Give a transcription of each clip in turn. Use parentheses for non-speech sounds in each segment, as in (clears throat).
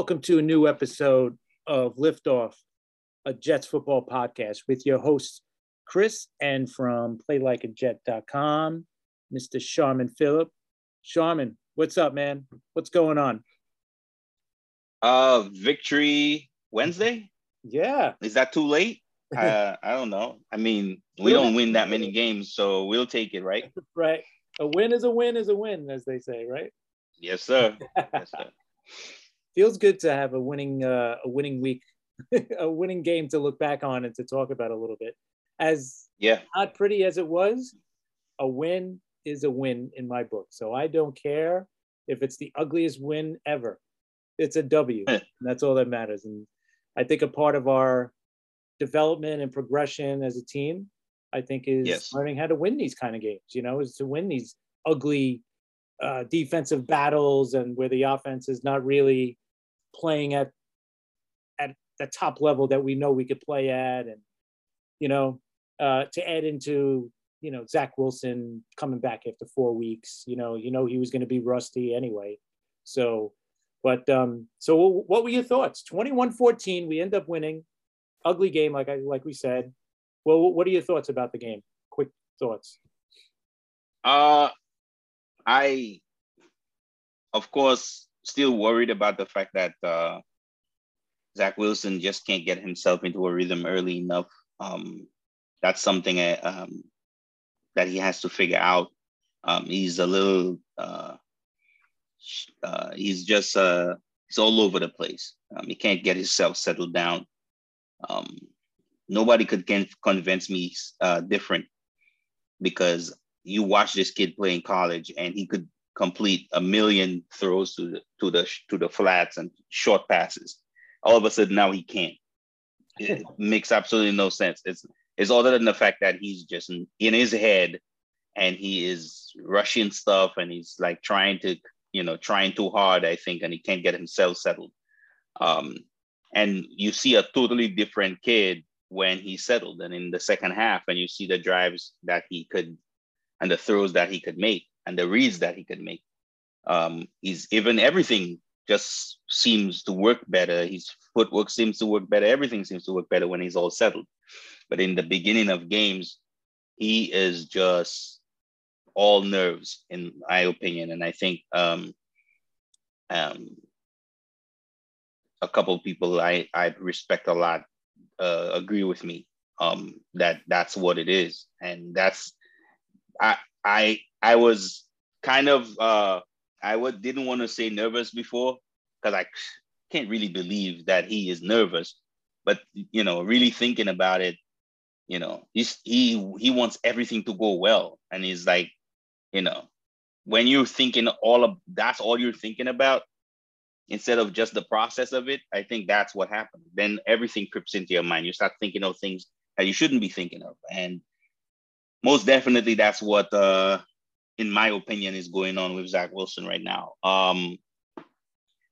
Welcome to a new episode of Liftoff, a Jets football podcast with your hosts, Chris, and from playlikeajet.com, Mr. Sharman Phillip. Sharman, what's up, man? What's going on? Uh, Victory Wednesday? Yeah. Is that too late? (laughs) uh, I don't know. I mean, we don't win that many games, so we'll take it, right? (laughs) right. A win is a win is a win, as they say, right? Yes, sir. (laughs) yes, sir feels good to have a winning uh, a winning week, (laughs) a winning game to look back on and to talk about a little bit. As yeah, not pretty as it was, a win is a win in my book. So I don't care if it's the ugliest win ever. It's a W. and that's all that matters. And I think a part of our development and progression as a team, I think, is yes. learning how to win these kind of games. You know, is to win these ugly uh, defensive battles and where the offense is not really playing at at the top level that we know we could play at, and you know, uh, to add into you know Zach Wilson coming back after four weeks. You know, you know he was going to be rusty anyway. So, but um, so what were your thoughts? 21-14, we end up winning. Ugly game, like I like we said. Well, what are your thoughts about the game? Quick thoughts. Uh, I, of course, still worried about the fact that uh, Zach Wilson just can't get himself into a rhythm early enough. Um, that's something I, uh, um, that he has to figure out. Um, he's a little, uh, uh, he's just, uh, he's all over the place. Um, he can't get himself settled down. Um, nobody could can convince me uh, different because you watch this kid play in college and he could complete a million throws to the to the to the flats and short passes. All of a sudden now he can't. It (laughs) makes absolutely no sense. It's it's other than the fact that he's just in, in his head and he is rushing stuff and he's like trying to you know trying too hard I think and he can't get himself settled. Um, and you see a totally different kid when he settled and in the second half and you see the drives that he could and the throws that he could make and the reads that he could make. Um, he's even everything just seems to work better. His footwork seems to work better. Everything seems to work better when he's all settled. But in the beginning of games, he is just all nerves, in my opinion. And I think um, um, a couple of people I, I respect a lot uh, agree with me um, that that's what it is. And that's I I I was kind of uh I would didn't want to say nervous before because I can't really believe that he is nervous. But you know, really thinking about it, you know, he's he he wants everything to go well. And he's like, you know, when you're thinking all of that's all you're thinking about, instead of just the process of it, I think that's what happened. Then everything creeps into your mind. You start thinking of things that you shouldn't be thinking of. And most definitely that's what uh, in my opinion is going on with Zach Wilson right now. Um,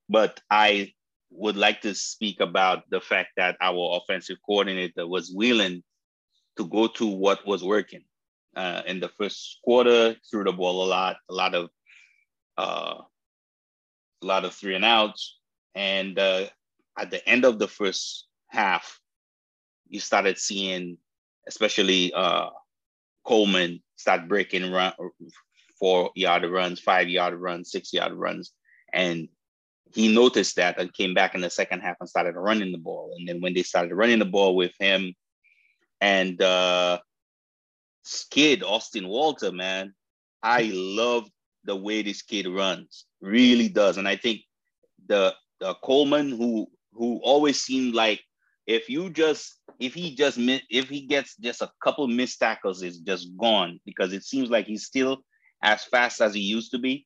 but I would like to speak about the fact that our offensive coordinator was willing to go to what was working. Uh, in the first quarter, threw the ball a lot, a lot of uh, a lot of three and outs. And uh, at the end of the first half, you started seeing, especially uh, Coleman start breaking run, four yard runs, five yard runs, six yard runs. And he noticed that and came back in the second half and started running the ball. And then when they started running the ball with him and uh, kid, Austin Walter, man, I love the way this kid runs, really does. And I think the, the Coleman, who who always seemed like if you just if he just if he gets just a couple missed tackles is just gone because it seems like he's still as fast as he used to be.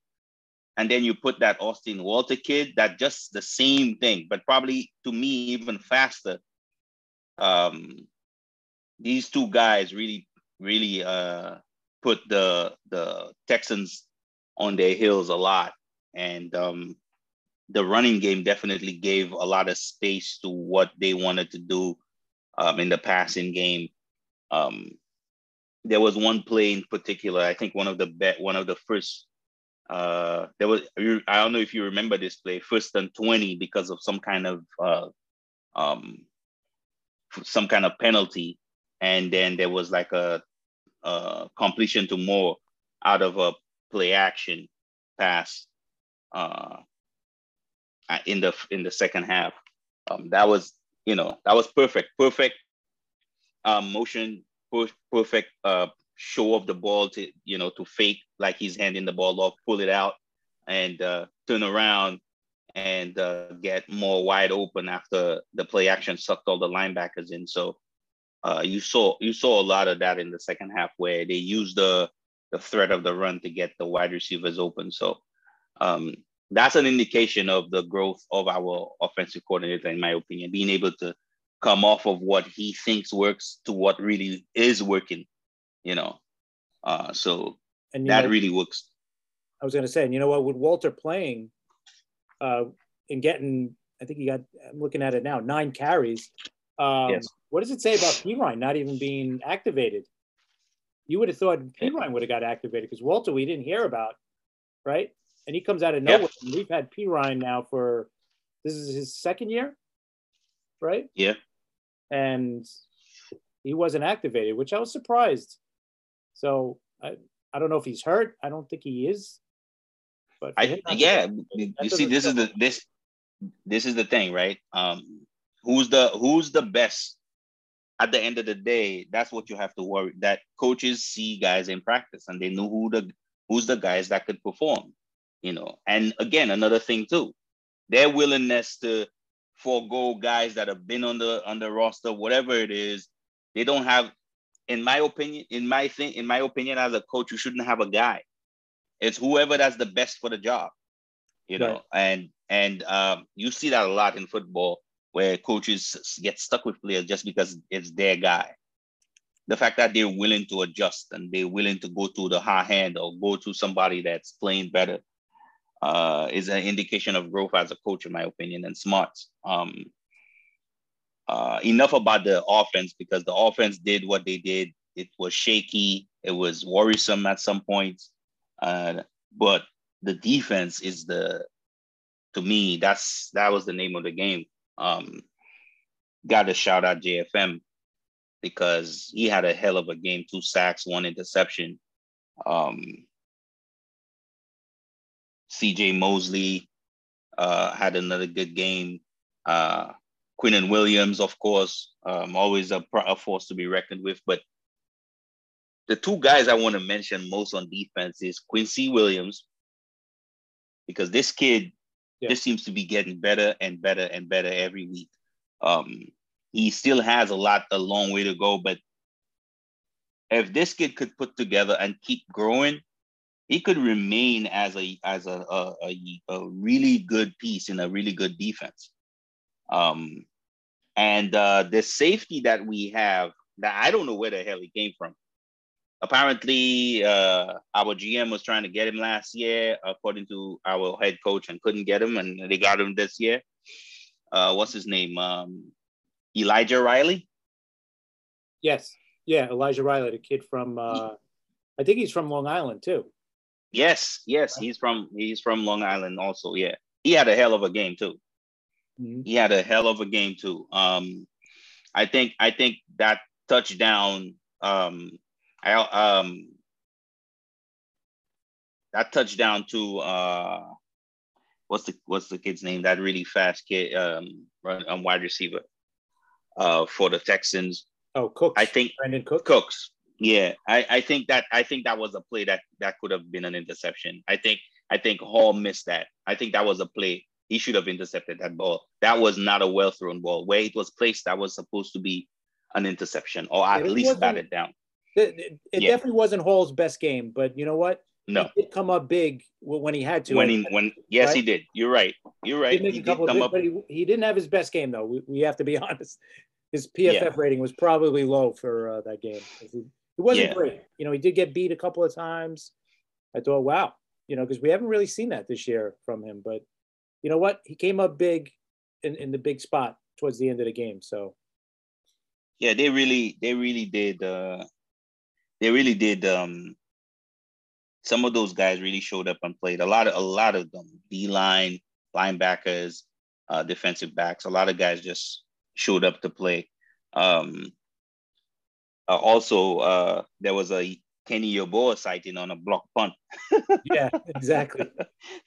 And then you put that austin walter kid that just the same thing but probably to me even faster. Um these two guys really really uh put the the texans on their heels a lot. And um the running game definitely gave a lot of space to what they wanted to do um, in the passing game. Um, there was one play in particular. I think one of the bet, one of the first uh, there was I don't know if you remember this play, first and twenty because of some kind of uh, um, some kind of penalty, and then there was like a, a completion to Moore out of a play action pass uh, in the in the second half. Um, that was you know that was perfect, perfect um, motion, perfect uh, show of the ball to you know to fake like he's handing the ball off, pull it out, and uh, turn around and uh, get Moore wide open after the play action sucked all the linebackers in. So uh, you saw you saw a lot of that in the second half where they used the the threat of the run to get the wide receivers open. So um, that's an indication of the growth of our offensive coordinator, in my opinion, being able to come off of what he thinks works to what really is working you know. Uh, so and that know, really works. I was going to say, and you know what, with Walter playing uh, and getting, I think he got, I'm looking at it now, nine carries. Um, yes. What does it say about Perine not even being activated? You would have thought Perine would have got activated because Walter we didn't hear about, right? And he comes out of nowhere. Yeah. we've had Perine now for this is his second year, right? Yeah. And he wasn't activated, which I was surprised. So I, I don't know if he's hurt. I don't think he is. But I, yeah, you see, this is the this this is the thing, right? Um, who's the who's the best at the end of the day? That's what you have to worry. That coaches see guys in practice and they know who the who's the guys that could perform, you know. And again, another thing too, their willingness to forego guys that have been on the on the roster, whatever it is, they don't have in my opinion, in my thing, in my opinion, as a coach, you shouldn't have a guy. It's whoever that's the best for the job, you know. Right. And and um, you see that a lot in football, where coaches get stuck with players just because it's their guy. The fact that they're willing to adjust and they're willing to go to the high hand or go to somebody that's playing better uh, is an indication of growth as a coach, in my opinion, and smarts. Um, uh, enough about the offense because the offense did what they did. It was shaky. It was worrisome at some points. Uh, but the defense is the, to me, that's that was the name of the game. Um, Got to shout out JFM because he had a hell of a game. Two sacks, one interception. Um, CJ Mosley uh, had another good game. Uh, and Williams, of course, um, always a, a force to be reckoned with. But the two guys I want to mention most on defense is Quincy Williams, because this kid yeah. just seems to be getting better and better and better every week. Um, he still has a lot, a long way to go, but if this kid could put together and keep growing, he could remain as a as a a, a, a really good piece in a really good defense. Um, and uh, the safety that we have, that I don't know where the hell he came from. Apparently, uh, our GM was trying to get him last year, according to our head coach, and couldn't get him, and they got him this year. Uh, what's his name? Um, Elijah Riley. Yes, yeah, Elijah Riley, the kid from. Uh, I think he's from Long Island too. Yes, yes, he's from he's from Long Island also. Yeah, he had a hell of a game too. Mm-hmm. He had a hell of a game too. Um, I think I think that touchdown, um, I um, that touchdown to uh, what's the what's the kid's name? That really fast kid, um, run, um wide receiver, uh, for the Texans. Oh, Cooks. I think Brandin Cooks. Cooks. Yeah, I, I think that I think that was a play that that could have been an interception. I think I think Hall missed that. I think that was a play he should have intercepted that ball. That was not a well thrown ball. Where it was placed, that was supposed to be an interception or at it least batted down. It, it yeah. definitely wasn't Hall's best game, but you know what? No, he did come up big when he had to. When he, when yes, right? he did. You're right. You're right. He, he did come big, up, but he, he, didn't have his best game though. We, we have to be (laughs) honest. His PFF yeah. rating was probably low for uh, that game. It wasn't yeah. great. You know, he did get beat a couple of times. I thought, wow, you know, because we haven't really seen that this year from him. But you know what? He came up big in, in the big spot towards the end of the game. So yeah, they really they really did uh they really did um some of those guys really showed up and played. A lot of a lot of them, D line, linebackers, uh, defensive backs. A lot of guys just showed up to play. Um, uh, also, uh, there was a Kenny Yeboah sighting on a block punt. (laughs) yeah, exactly.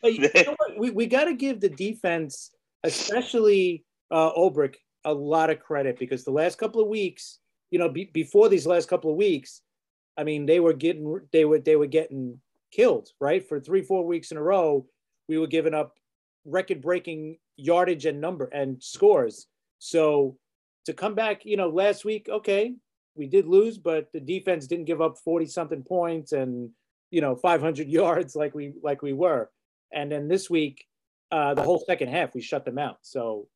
But you (laughs) know we we got to give the defense, especially uh, Ulbrich, a lot of credit because the last couple of weeks, you know, be, before these last couple of weeks, I mean, they were getting they were they were getting killed right for three four weeks in a row. We were giving up record breaking yardage and number and scores. So to come back, you know, last week, okay, we did lose, but the defense didn't give up 40 something points and, you know, 500 (laughs) yards like we, like we were. And then this week, uh, the whole second half, we shut them out. So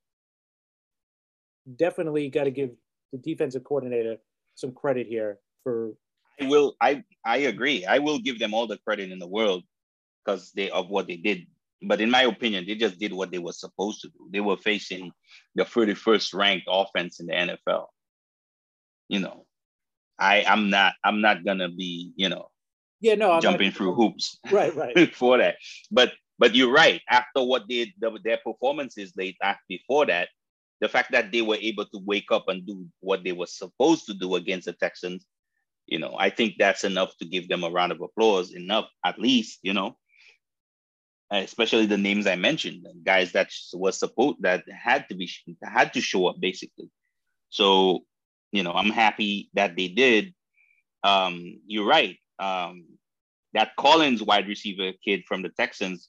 definitely got to give the defensive coordinator some credit here for. I will. I I agree. I will give them all the credit in the world because they of what they did but in my opinion, they just did what they were supposed to do. They were facing the 31st ranked offense in the NFL. You know, I I'm not I'm not gonna be you know yeah no I'm jumping not, through hoops right right (laughs) for that. But but you're right. After what they the, their performances late after uh, before that, the fact that they were able to wake up and do what they were supposed to do against the Texans, you know, I think that's enough to give them a round of applause. Enough, at least, you know especially the names I mentioned, guys that was supposed that had to be had to show up basically. So, you know, I'm happy that they did. Um, you're right. Um, that Collins wide receiver kid from the Texans,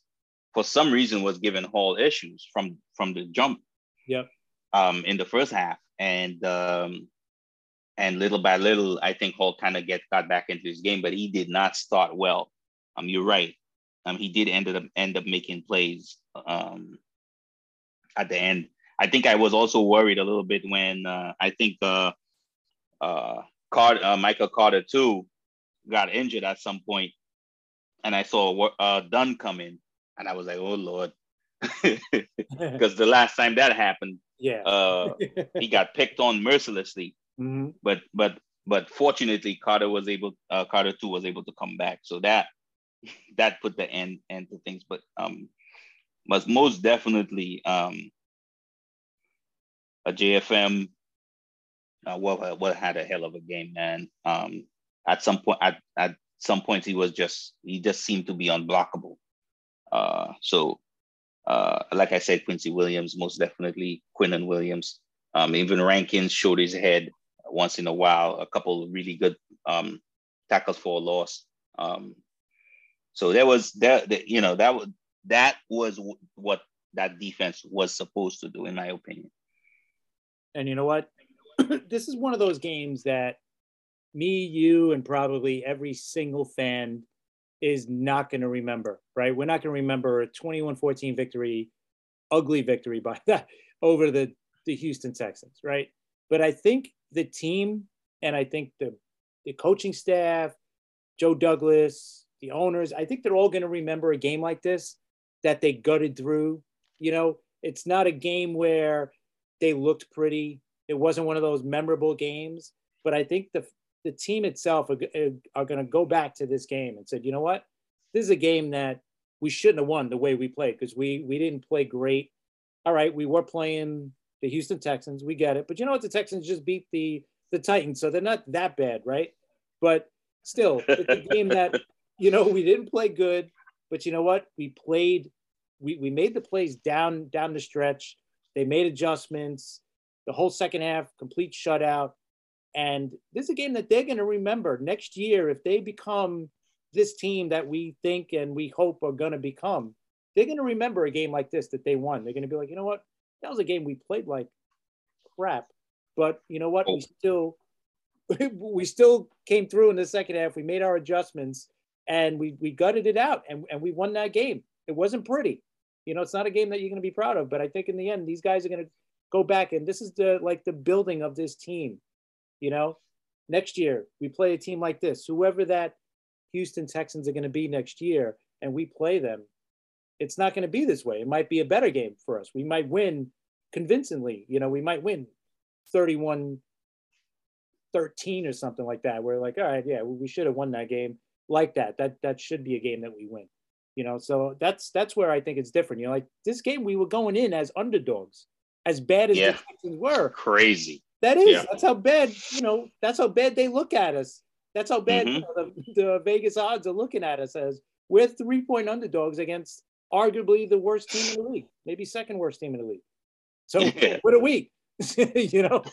for some reason, was given Hall issues from from the jump. Yep. Um, in the first half, and um, and little by little, I think Hall kind of get got back into his game, but he did not start well. Um, you're right. Um, he did end up end up making plays um, at the end. I think I was also worried a little bit when uh, I think uh, uh, Carter, uh, Michael Carter too got injured at some point, and I saw uh, Dunn come in, and I was like, "Oh Lord," (laughs) because the last time that happened, yeah, uh, he got picked on mercilessly. Mm-hmm. But but but fortunately, Carter was able, uh, Carter too was able to come back. So that that put the end end to things. But um, was most definitely um, a JFM. Uh, well, well, had a hell of a game, man. Um, at some point, at, at some points, he was just he just seemed to be unblockable. Uh, so, uh, like I said, Quincy Williams, most definitely Quinnen Williams. Um, even Rankins showed his head once in a while. A couple really good um, tackles for a loss. Um, so there was that, you know, that was that was what that defense was supposed to do, in my opinion. And you know what? (clears throat) this is one of those games that me, you, and probably every single fan is not going to remember, right? We're not going to remember a 21 14 victory, ugly victory by (laughs) that over the, the Houston Texans, right? But I think the team and I think the, the coaching staff, Joe Douglas, the owners, I think they're all going to remember a game like this that they gutted through. You know, it's not a game where they looked pretty. It wasn't one of those memorable games, but I think the the team itself are, are going to go back to this game and said, you know what, this is a game that we shouldn't have won the way we played because we we didn't play great. All right, we were playing the Houston Texans, we get it, but you know what, the Texans just beat the the Titans, so they're not that bad, right? But still, it's a (laughs) game that you know, we didn't play good, but you know what? We played, we, we made the plays down down the stretch. They made adjustments. The whole second half, complete shutout. And this is a game that they're going to remember next year if they become this team that we think and we hope are going to become. They're going to remember a game like this that they won. They're going to be like, you know what? That was a game we played like crap, but you know what? We oh. still (laughs) we still came through in the second half. We made our adjustments and we we gutted it out and, and we won that game. It wasn't pretty. You know, it's not a game that you're going to be proud of, but I think in the end, these guys are going to go back and this is the like the building of this team. You know, next year we play a team like this, whoever that Houston Texans are going to be next year, and we play them. It's not going to be this way. It might be a better game for us. We might win convincingly. You know, we might win 31 13 or something like that. We're like, all right, yeah, we should have won that game like that. That that should be a game that we win. You know, so that's that's where I think it's different. You know, like this game we were going in as underdogs, as bad as Yeah. the Texans were. Crazy. That is, Yeah. that's how bad, you know, that's how bad they look at us. That's how bad you Mhm. know, the, the Vegas odds are looking at us as we're three point underdogs against arguably the worst team in the league, maybe second worst team in the league. So Yeah. what are we? (laughs) you know,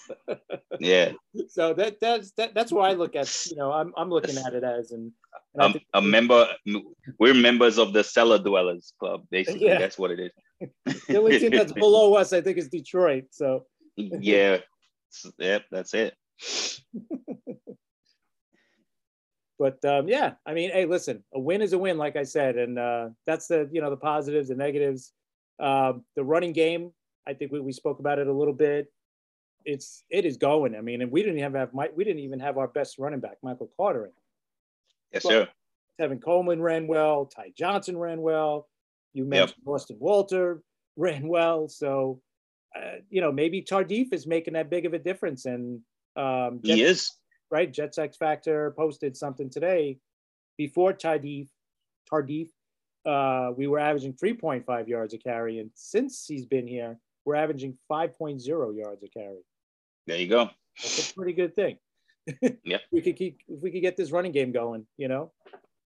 Yeah. so that that's that, that's why I look at, you know, I'm I'm looking at it as and, and Um, think- a member, we're members of the cellar dwellers club. Basically, Yeah. that's what it is. The only team that's (laughs) below us, I think, is Detroit. So yeah. Yep. That's it. (laughs) but um, yeah, I mean, hey, listen, a win is a win, like I said, and uh, that's the you know the positives and negatives. Um, the running game, I think we, we spoke about it a little bit. It's it is going. I mean, and we didn't even have Mike, we didn't even have our best running back, Michael Carter, in. Yes, Well, sir. Tevin Coleman ran well. Ty Johnson ran well. You mentioned Austin Walter (laughs) ran well. So, uh, you know, maybe Tardif is making that big of a difference. And um, He is. right? Jets X Factor posted something today. Before Tardif, Tardif, uh, we were averaging 3.5 yards a carry, and since he's been here, we're averaging 5.0 yards a carry. There you go. That's a pretty good thing. (laughs) yeah, We could keep if we could get this running game going, you know,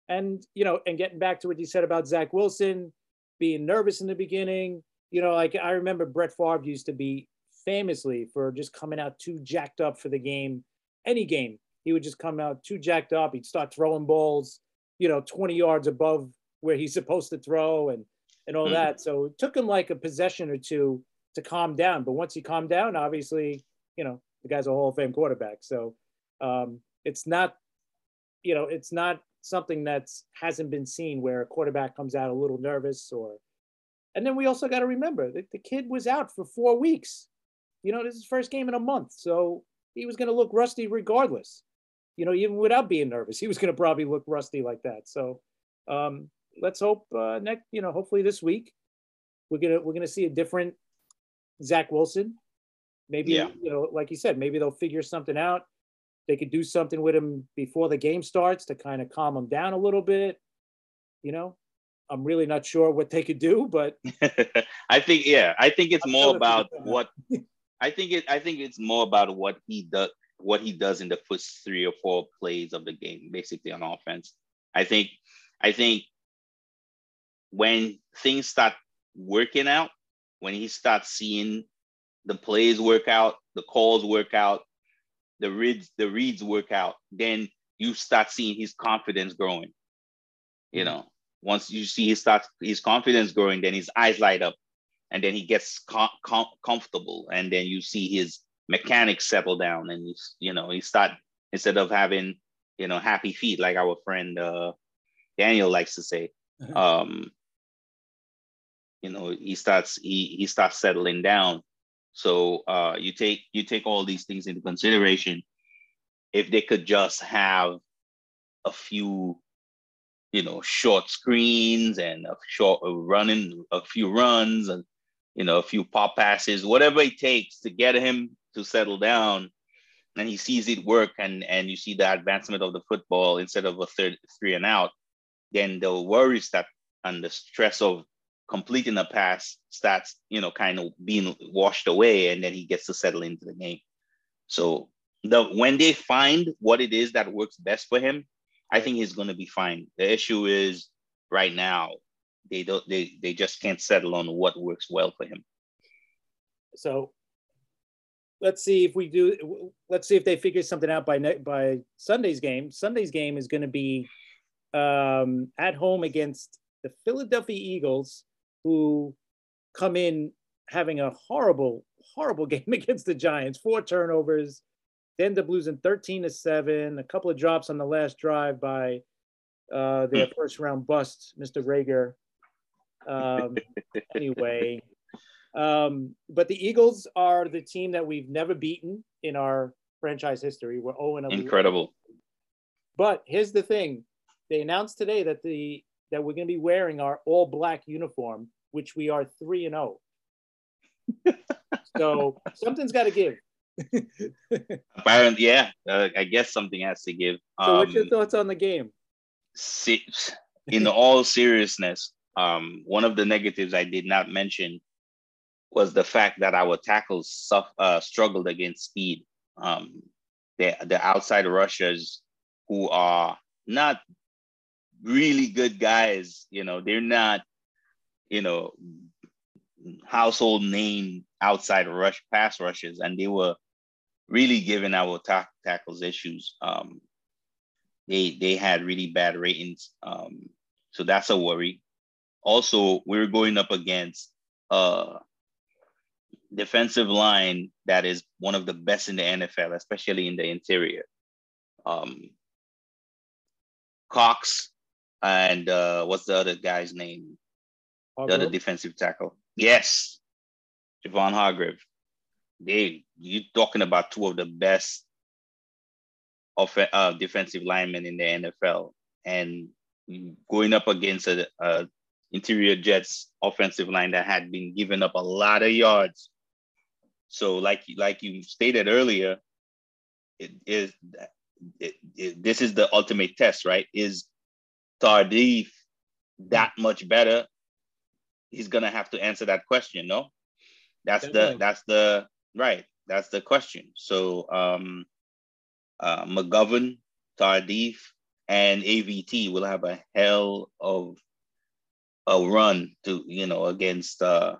and you know, and getting back to what you said about Zach Wilson being nervous in the beginning. You know, like I remember Brett Favre used to be famously for just coming out too jacked up for the game. Any game, he would just come out too jacked up. He'd start throwing balls, you know, 20 yards above where he's supposed to throw and and all Mhm. that. So it took him like a possession or two to calm down. But once he calmed down, obviously, you know, the guy's a Hall of Fame quarterback. So um, it's not, you know, it's not something that's hasn't been seen where a quarterback comes out a little nervous or. And then we also got to remember that the kid was out for four weeks. You know, this is his first game in a month, so he was going to look rusty regardless. You know, even without being nervous, he was going to probably look rusty like that. So um, let's hope uh, next, you know, hopefully this week we're gonna we're gonna see a different Zach Wilson. Maybe Yeah. you know, like you said, maybe they'll figure something out. They could do something with him before the game starts to kind of calm him down a little bit. You know, I'm really not sure what they could do, but (laughs) I think yeah, I think it's I'm more sure about what (laughs) I think it I think it's more about what he does what he does in the first three or four plays of the game, basically on offense. I think I think when things start working out, when he starts seeing the plays work out, the calls work out, the reads, the reads work out, then you start seeing his confidence growing. You know, once you see his starts his confidence growing, then his eyes light up, and then he gets com- com- comfortable, and then you see his mechanics settle down, and he's you know he start instead of having you know happy feet like our friend uh, Daniel likes to say. Um, you know he starts he he starts settling down so uh you take you take all these things into consideration. If they could just have a few you know short screens and a short running a few runs and you know a few pop passes whatever it takes to get him to settle down and he sees it work and and you see the advancement of the football instead of a third three and out then the worries that and the stress of completing a pass starts, you know, kind of being washed away, and then he gets to settle into the game. So the when they find what it is that works best for him, I think he's going to be fine. The issue is right now they don't they they just can't settle on what works well for him. so let's see if we do let's see if they figure something out by by sunday's game sunday's game is going to be um, at home against the philadelphia eagles who come in having a horrible horrible (laughs) game against the giants four turnovers they end up losing 13 to 7 a couple of drops on the last drive by uh, their first round bust mr Reagor um, (laughs) anyway um, but the Eagles are the team that we've never beaten in our franchise history. We're 0 and 11. Incredible. But here's the thing: they announced today that the that we're going to be wearing our all black uniform, which we are three and 0. so something's got to give. Apparently, yeah, uh, I guess something has to give. so, what's your Um, thoughts on the game? in all seriousness, um, one of the negatives I did not mention was the fact that our tackles uh, struggled against speed. Um, the, the outside rushers who are not really good guys, you know, they're not, you know, household name outside rush pass rushes, and they were really giving our ta- tackles issues. Um, they they had really bad ratings, um, so that's a worry. Also, we're going up against a defensive line that is one of the best in the NFL, especially in the interior. Um, Cox and uh, what's the other guy's name? The other defensive tackle. Yes, Javon Hargrave. They you're talking about two of the best of uh, defensive linemen in the NFL, and going up against a, a interior Jets offensive line that had been giving up a lot of yards. So, like like you stated earlier, it is it, it, this is the ultimate test, right? Is Tardif that much better? He's gonna have to answer that question, no? That's Definitely. the that's the right. That's the question. So um uh McGovern, Tardif, and AVT will have a hell of a run to you know against uh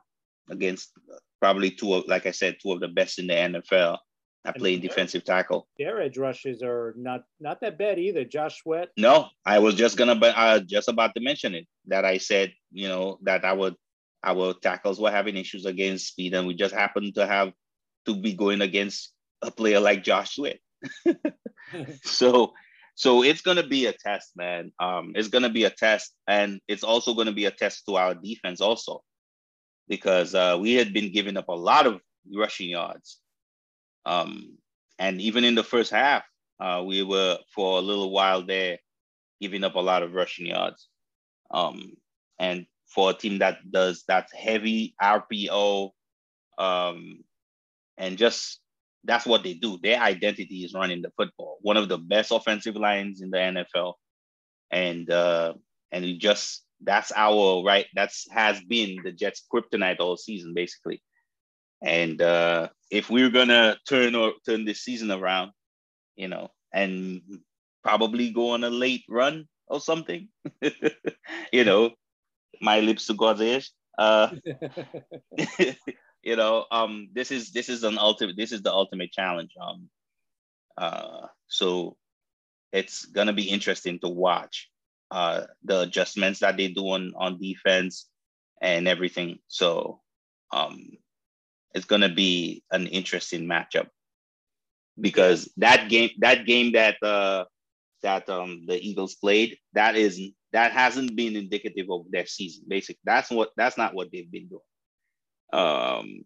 against probably two of like I said two of the best in the NFL. I play defensive tackle. Their edge rushes are not not that bad either. Josh Sweat. No, I was just gonna, but uh, just about to mention it. That I said, you know, that our our tackles were having issues against speed, and we just happened to have to be going against a player like Josh Sweat. (laughs) so, so it's gonna be a test, man. Um, it's gonna be a test, and it's also gonna be a test to our defense also, because uh, we had been giving up a lot of rushing yards um, and even in the first half, uh, we were for a little while there giving up a lot of rushing yards. Um, and for a team that does that heavy RPO, um, and just that's what they do. Their identity is running the football. One of the best offensive lines in the NFL, and uh, and we just that's our right. That's has been the Jets' kryptonite all season, basically. And uh, if we're gonna turn or turn this season around, you know, and probably go on a late run or something, (laughs) you know, my lips to God's ears. Uh, (laughs) you know, um, this is this is an ultimate. This is the ultimate challenge. Um, uh, so it's gonna be interesting to watch uh, the adjustments that they do on on defense and everything. So um, it's going to be an interesting matchup. Because that game that game that uh that um the Eagles played that is that hasn't been indicative of their season. Basically that's what that's not what they've been doing. Um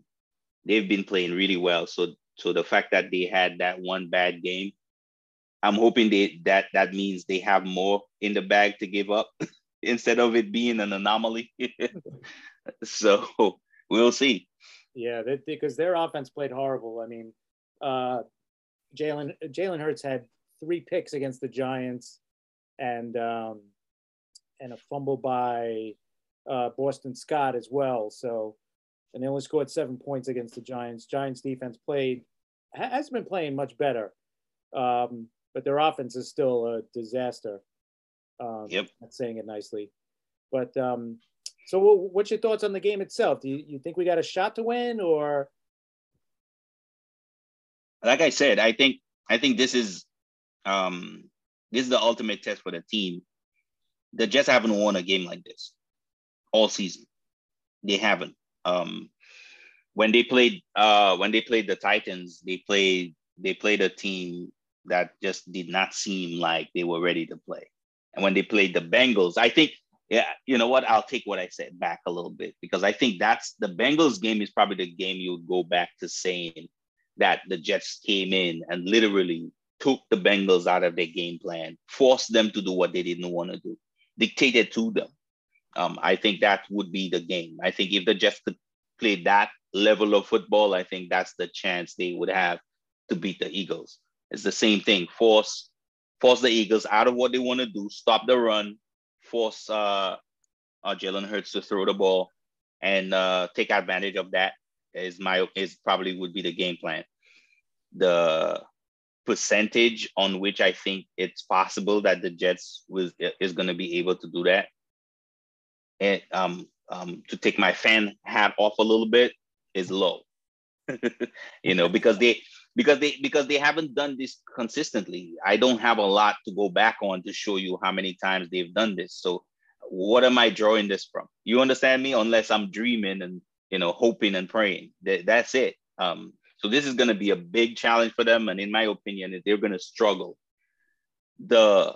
they've been playing really well. So so the fact that they had that one bad game i'm hoping they that that means they have more in the bag to give up (laughs) instead of it being an anomaly. (laughs) So we'll see yeah, they, because their offense played horrible. I mean, uh, Jalen Jalen Hurts had three picks against the Giants, and um, and a fumble by uh, Boston Scott as well. So, and they only scored seven points against the Giants. Giants defense played has been playing much better, um, but their offense is still a disaster. Um, yep, that's saying it nicely. But um, so, what's your thoughts on the game itself? Do you, you think we got a shot to win, or? Like I said, I think I think this is um, this is the ultimate test for the team. The Jets haven't won a game like this all season. They haven't. Um, when they played uh, when they played the Titans, they played they played a team that just did not seem like they were ready to play. And when they played the Bengals, I think yeah, you know what? I'll take what I said back a little bit because I think that's the Bengals game is probably the game you would go back to saying that the Jets came in and literally took the Bengals out of their game plan, forced them to do what they didn't want to do, dictated to them. Um, I think that would be the game. I think if the Jets could play that level of football, I think that's the chance they would have to beat the Eagles. It's the same thing. Force force the Eagles out of what they want to do, stop the run, force uh, uh, Jalen Hurts to throw the ball, and uh, take advantage of that. Is my is probably would be the game plan. The percentage on which I think it's possible that the Jets was is going to be able to do that, and um, um, to take my fan hat off a little bit is low. (laughs) you know, because they because they because they haven't done this consistently. I don't have a lot to go back on to show you how many times they've done this. So what am I drawing this from? You understand me? Unless I'm dreaming and you know hoping and praying. That, that's it. Um, so this is going to be a big challenge for them, and in my opinion, they're going to struggle. The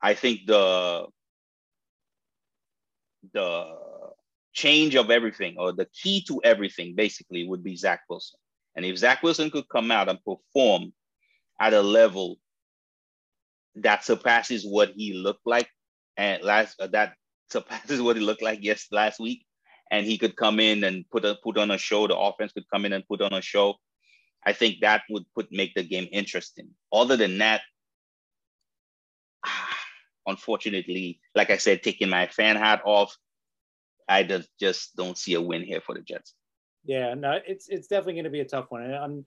I think the the change of everything or the key to everything basically would be Zach Wilson. And if Zach Wilson could come out and perform at a level that surpasses what he looked like and last uh, that surpasses (laughs) what he looked like yes last week, and he could come in and put a put on a show. The offense could come in and put on a show. I think that would put make the game interesting. Other than that, (sighs) unfortunately, like I said, taking my fan hat off, I just just don't see a win here for the Jets. Yeah, no, it's it's definitely going to be a tough one, and I'm,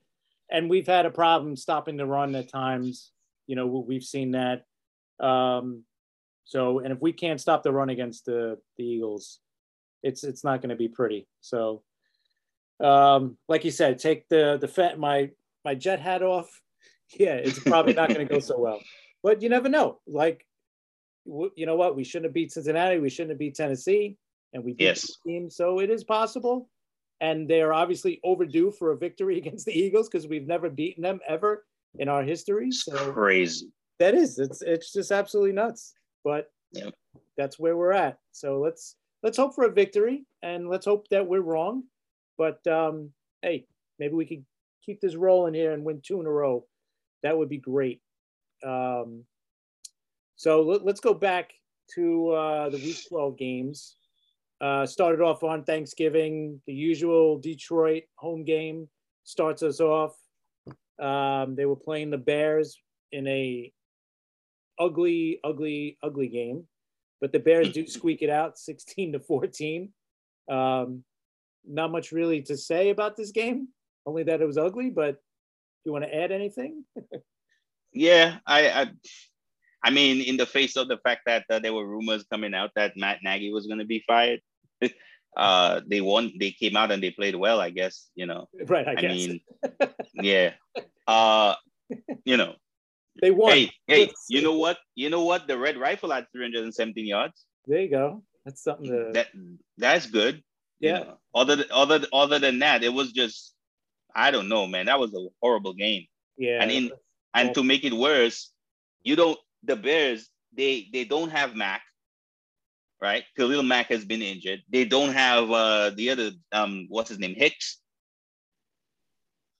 and we've had a problem stopping the run at times. You know, we've seen that. Um, so, and if we can't stop the run against the the Eagles, it's it's not going to be pretty. So, um, like you said, take the the fat my my jet hat off. (laughs) Yeah, it's probably not going to go so well. But you never know. Like, you know what? We shouldn't have beat Cincinnati. We shouldn't have beat Tennessee, and we beat yes. the team. So it is possible and they are obviously overdue for a victory (laughs) against the Eagles because we've never beaten them ever in our history. So crazy. That is. It's it's just absolutely nuts. But yep. that's where we're at. So let's let's hope for a victory and let's hope that we're wrong. But um, hey, maybe we could keep this rolling here and win two in a row. That would be great. Um, so let, us go back to uh, the Week 12 games. Uh, started off on Thanksgiving, the usual Detroit home game starts us off. Um, they were playing the Bears in a ugly, ugly, ugly game, but the Bears do (clears throat) squeak it out, 16 to 14. Um, not much really to say about this game, only that it was ugly. But do you want to add anything? (laughs) yeah, I, I, I mean, in the face of the fact that uh, there were rumors coming out that Matt Nagy was going to be fired, (laughs) uh, they won. They came out and they played well. I guess you know. Right. I, I mean, (laughs) yeah. Uh, you know. They won. Hey, hey, you know what? You know what? The Red Rifle had 317 yards. There you go. That's something to. That that's good. Yeah. You know, other other other than that, it was just I don't know, man. That was a horrible game. Yeah. And in and to make it worse, you don't the Bears they they don't have Mack right? Khalil Mack has been injured. They don't have uh, the other, um, what's his name, Hicks.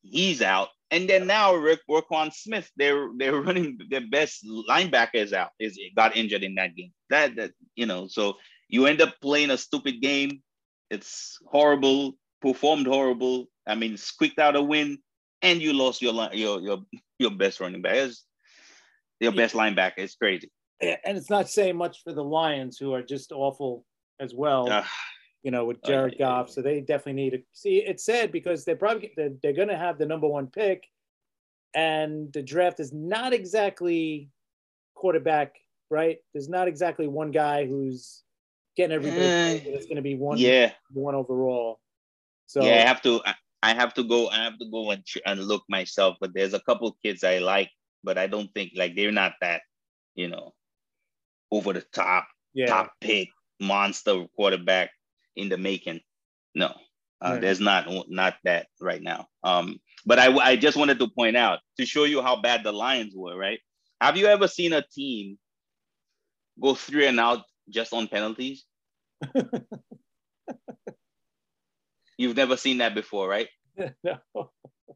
He's out. And then now Rick Roquan Smith, they're they're (laughs) running their best linebacker is out, is got injured in that game. That that you know, so you end up playing a stupid game. It's horrible, performed horrible. I mean, squeaked out a win, and you lost your your your your best running back. It's your best linebacker. It's crazy and it's not saying much for the Lions, who are just awful as well. Uh, you know, with Jared uh, Goff, so they definitely need to see. It's sad because they're probably they're, they're going to have the number one pick, and the draft is not exactly quarterback, right? There's not exactly one guy who's getting everybody. Uh, it's going to be one, yeah, one overall. So yeah, I have to. I have to go. I have to go and and look myself. But there's a couple kids I like, but I don't think like they're not that, you know, over the top, yeah. top pick, monster quarterback in the making. No, uh, there's not not that right now. Um, but I, I just wanted to point out to show you how bad the Lions were. Right? Have you ever seen a team go three and out just on penalties? (laughs) You've never seen that before, right? (laughs) no.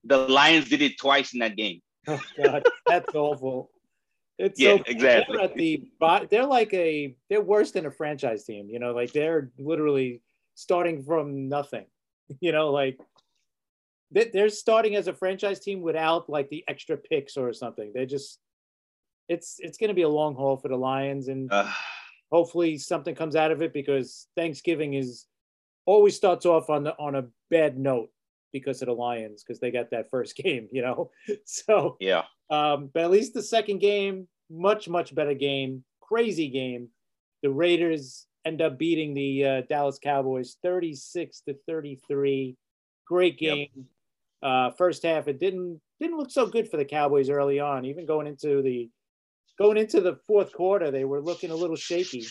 The Lions did it twice in that game. Oh God, that's awful. It's yeah, so, exactly. They're at the they're like a they're worse than a franchise team. You know, like they're literally starting from nothing. (laughs) You know, like they're starting as a franchise team without like the extra picks or something. They're just it's it's going to be a long haul for the Lions, and uh, hopefully something comes out of it because Thanksgiving is always starts off on the on a bad note because of the Lions because they got that first (laughs) game, you know. So yeah, um, but at least the second game, much much better game, crazy game. The Raiders end up beating the uh, Dallas Cowboys 36 to 33. Great game. Yep. Uh, first half, it didn't didn't look so good for the Cowboys early on. Even going into the going into the fourth quarter, they were looking a little shaky,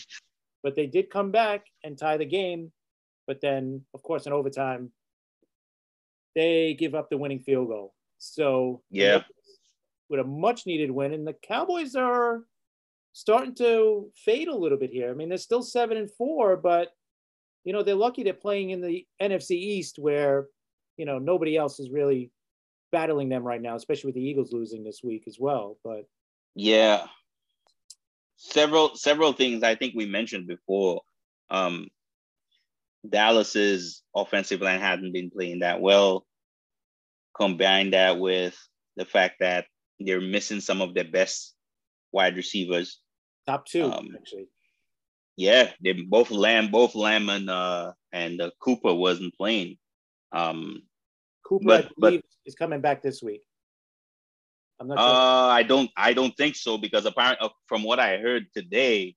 but they did come back and tie the game. But then, of course, in overtime, they give up the winning field goal. So yeah, with a much needed win, and the Cowboys are starting to fade a little bit here. I mean, they're still seven and four, but you know they're lucky they're playing in the NFC East where you know nobody else is really battling them right now, especially with the Eagles losing this week as well. But yeah, several several things I think we mentioned before. Um, Dallas's offensive line hadn't been playing that well. Combine that with the fact that they're missing some of their best wide receivers. Top two, um, actually. Yeah, they both Lamb, both Lamb and uh and uh, Cooper wasn't playing. Um, Cooper, but, but, is coming back this week. I'm not. Sure. Uh, I don't. I don't think so because apparently, uh, from what I heard today,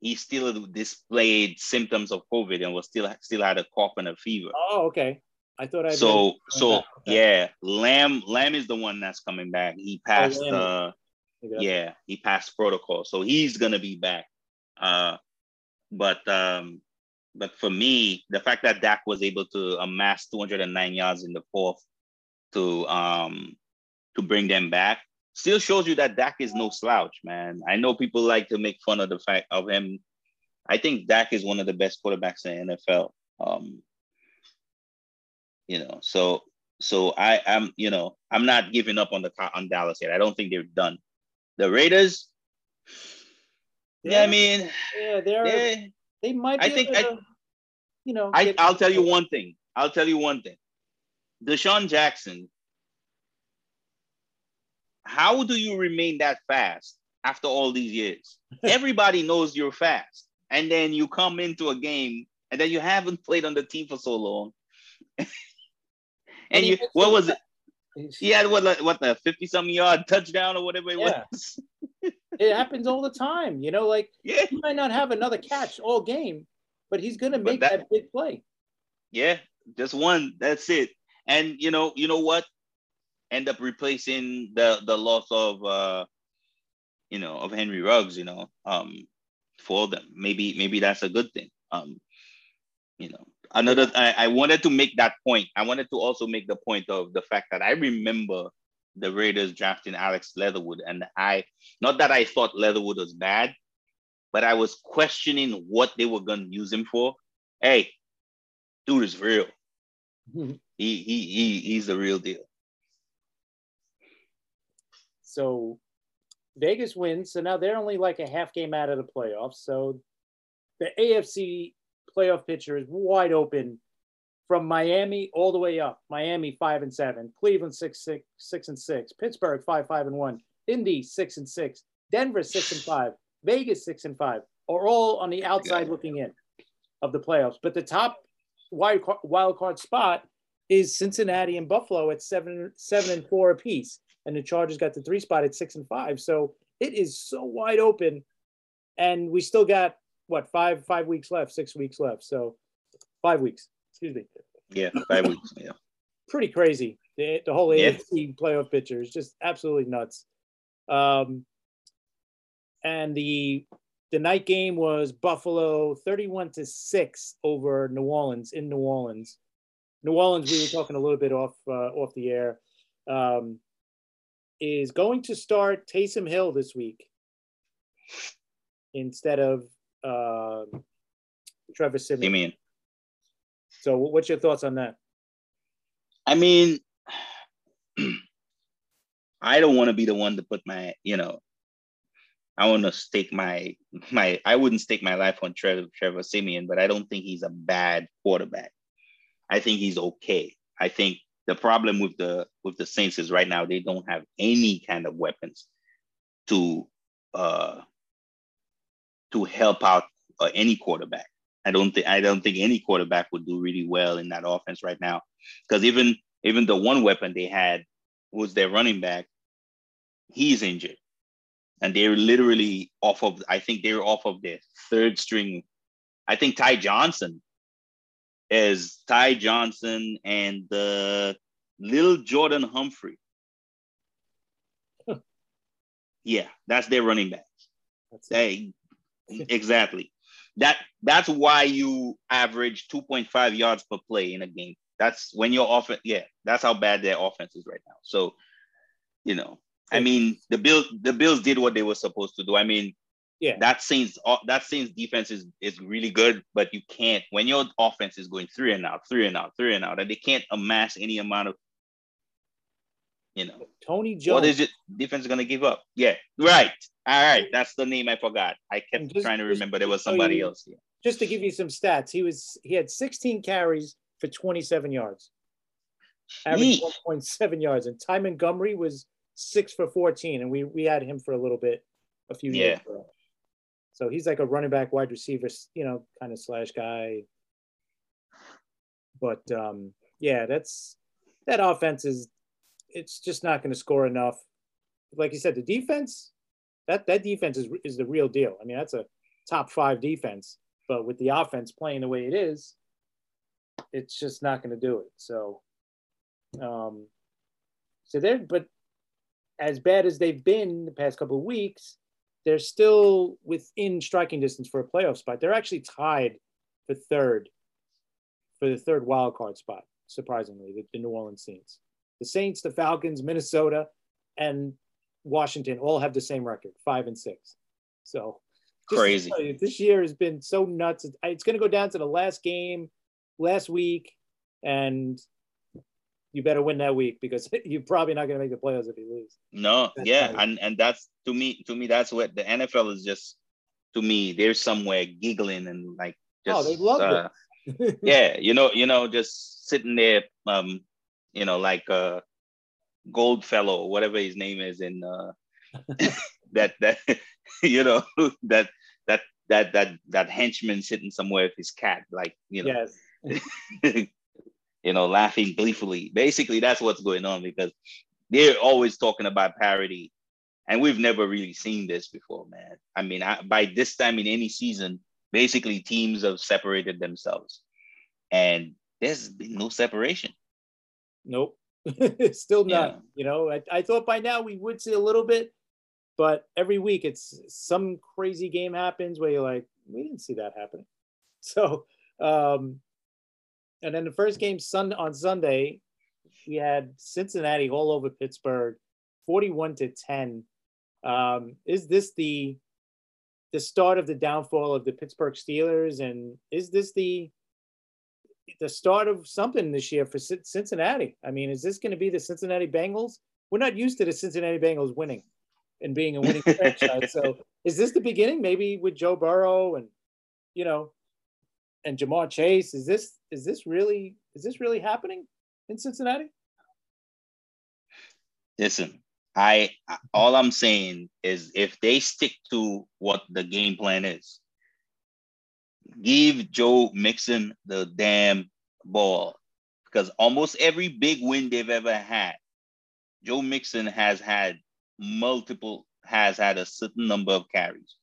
he still displayed symptoms of COVID and was still still had a cough and a fever. Oh, okay. I thought I. So so okay. yeah, Lamb Lamb is the one that's coming back. He oh, passed. Oh, uh, yeah, he passed protocol, so he's gonna be back. Uh, but um, but for me, the fact that Dak was able to amass 209 yards in the fourth to um to bring them back still shows you that Dak is no slouch, man. I know people like to make fun of the fact of him. I think Dak is one of the best quarterbacks in the NFL. Um, you know, so so I am, you know, I'm not giving up on the on Dallas yet. I don't think they're done. The Raiders, yeah, I mean, yeah, they're they, they might. I think, to, I, you know, I, I'll tell you one thing. I'll tell you one thing. DeSean Jackson, how do you remain that fast after all these years? (laughs) Everybody knows you're fast, and then you come into a game, and then you haven't played on the team for so long. (laughs) and you, what was it? He had what, what the fifty something yard touchdown or whatever it yeah. was. (laughs) it happens all the time, you know. Like yeah. he might not have another catch all game, but he's gonna make that, that big play. Yeah, just one. That's it. And you know, you know what? End up replacing the the loss of uh, you know, of Henry Ruggs. You know, um, for them. Maybe maybe that's a good thing. Um, you know, another I, I wanted to make that point. I wanted to also make the point of the fact that I remember the Raiders drafting Alex Leatherwood, and I not that I thought Leatherwood was bad, but I was questioning what they were gonna use him for. Hey, dude is real. (laughs) he he he he's the real deal. So Vegas wins, so now they're only like a half game out of the playoffs. So the AFC playoff picture is wide open from Miami all the way up. Miami five and seven, Cleveland six six six and six, Pittsburgh five five and one, Indy six and six, Denver six and five, Vegas six and five. Are all on the outside looking in of the playoffs. But the top wild card, wild card spot is Cincinnati and Buffalo at seven seven and four apiece, and the Chargers got the three spot at six and five. So it is so wide open, and we still got what five five weeks left, six weeks left. So five weeks. Excuse me. Yeah, five weeks. Yeah. (laughs) Pretty crazy. The, the whole AFC yeah. playoff picture is just absolutely nuts. Um, and the the night game was Buffalo 31 to 6 over New Orleans in New Orleans. New Orleans, we were talking a little bit off uh, off the air, um, is going to start Taysom Hill this week instead of uh, Trevor Siemian. mean? So, what's your thoughts on that? I mean, (clears throat) I don't want to be the one to put my, you know, I want to stake my my. I wouldn't stake my life on Trevor Trevor Siemian, but I don't think he's a bad quarterback. I think he's okay. I think the problem with the with the Saints is right now they don't have any kind of weapons to uh, to help out uh, any quarterback. I don't think I don't think any quarterback would do really well in that offense right now because even even the one weapon they had was their running back. He's injured, and they're literally off of. I think they're off of their third string. I think Ty Johnson is Ty Johnson and the little Jordan Humphrey. yeah, that's their running back. That's they, exactly. That that's why you average 2.5 yards per play in a game. That's when your offense, yeah, that's how bad their offense is right now. So, you know, I mean, the Bills the Bills did what they were supposed to do. I mean, yeah, that Saints uh, that Saints defense is is really good, but you can't when your offense is going three and out, three and out, three and out, and they can't amass any amount of you know, Tony Jones. What is it defense is going to give up? Yeah, right. All right, that's the name I forgot. I kept just, trying to remember there was somebody you, else. Yeah. Just to give you some stats, he was he had 16 carries for 27 yards, average 1.7 yards, and Ty Montgomery was six for 14, and we we had him for a little bit a few yeah. years ago. So he's like a running back, wide receiver, you know, kind of slash guy. But um, yeah, that's that offense is it's just not going to score enough. Like you said, the defense that that defense is is the real deal. I mean, that's a top five defense, but with the offense playing the way it is, it's just not going to do it. So, um, so they're but as bad as they've been the past couple of weeks, they're still within striking distance for a playoff spot. They're actually tied for third for the third wild card spot. Surprisingly, the, the New Orleans Saints, the Saints, the Falcons, Minnesota, and Washington all have the same record, five and six. So crazy. You, this year has been so nuts. It's, going to go down to the last game last week, and you better win that week because (laughs) you're probably not going to make the playoffs if you lose. No, that's yeah, and and that's to me to me that's what the NFL is just to me. They're somewhere giggling and like just. Oh, they love uh, it. (laughs) yeah, you know, you know, just sitting there, um, you know, like uh, Goldfellow, whatever his name is, in uh, (laughs) that that (laughs) you know (laughs) that that that that that henchman sitting somewhere with his cat, like you know. Yes. you know, laughing gleefully. Basically, that's what's going on because they're always talking about parity. And we've never really seen this before, man. I mean, I, by this time in any season, basically teams have separated themselves. And there's been no separation. Nope. (laughs) Still not. Yeah. You know, I, I thought by now we would see a little bit, but every week it's some crazy game happens where you're like, we didn't see that happening. (laughs) So um, and then the first game sun on Sunday, we had Cincinnati all over Pittsburgh, 41 to 10. Um, is this the the start of the downfall of the Pittsburgh Steelers? And is this the the start of something this year for Cincinnati? I mean, is this going to be the Cincinnati Bengals? We're not used to the Cincinnati Bengals winning and being a winning (laughs) franchise. So is this the beginning? Maybe with Joe Burrow and you know and Ja'Marr Chase. Is this is this really is this really happening in Cincinnati? Listen, I all I'm saying is if they stick to what the game plan is, give Joe Mixon the damn ball because almost every big win they've ever had, Joe Mixon has had multiple has had a certain number of carries,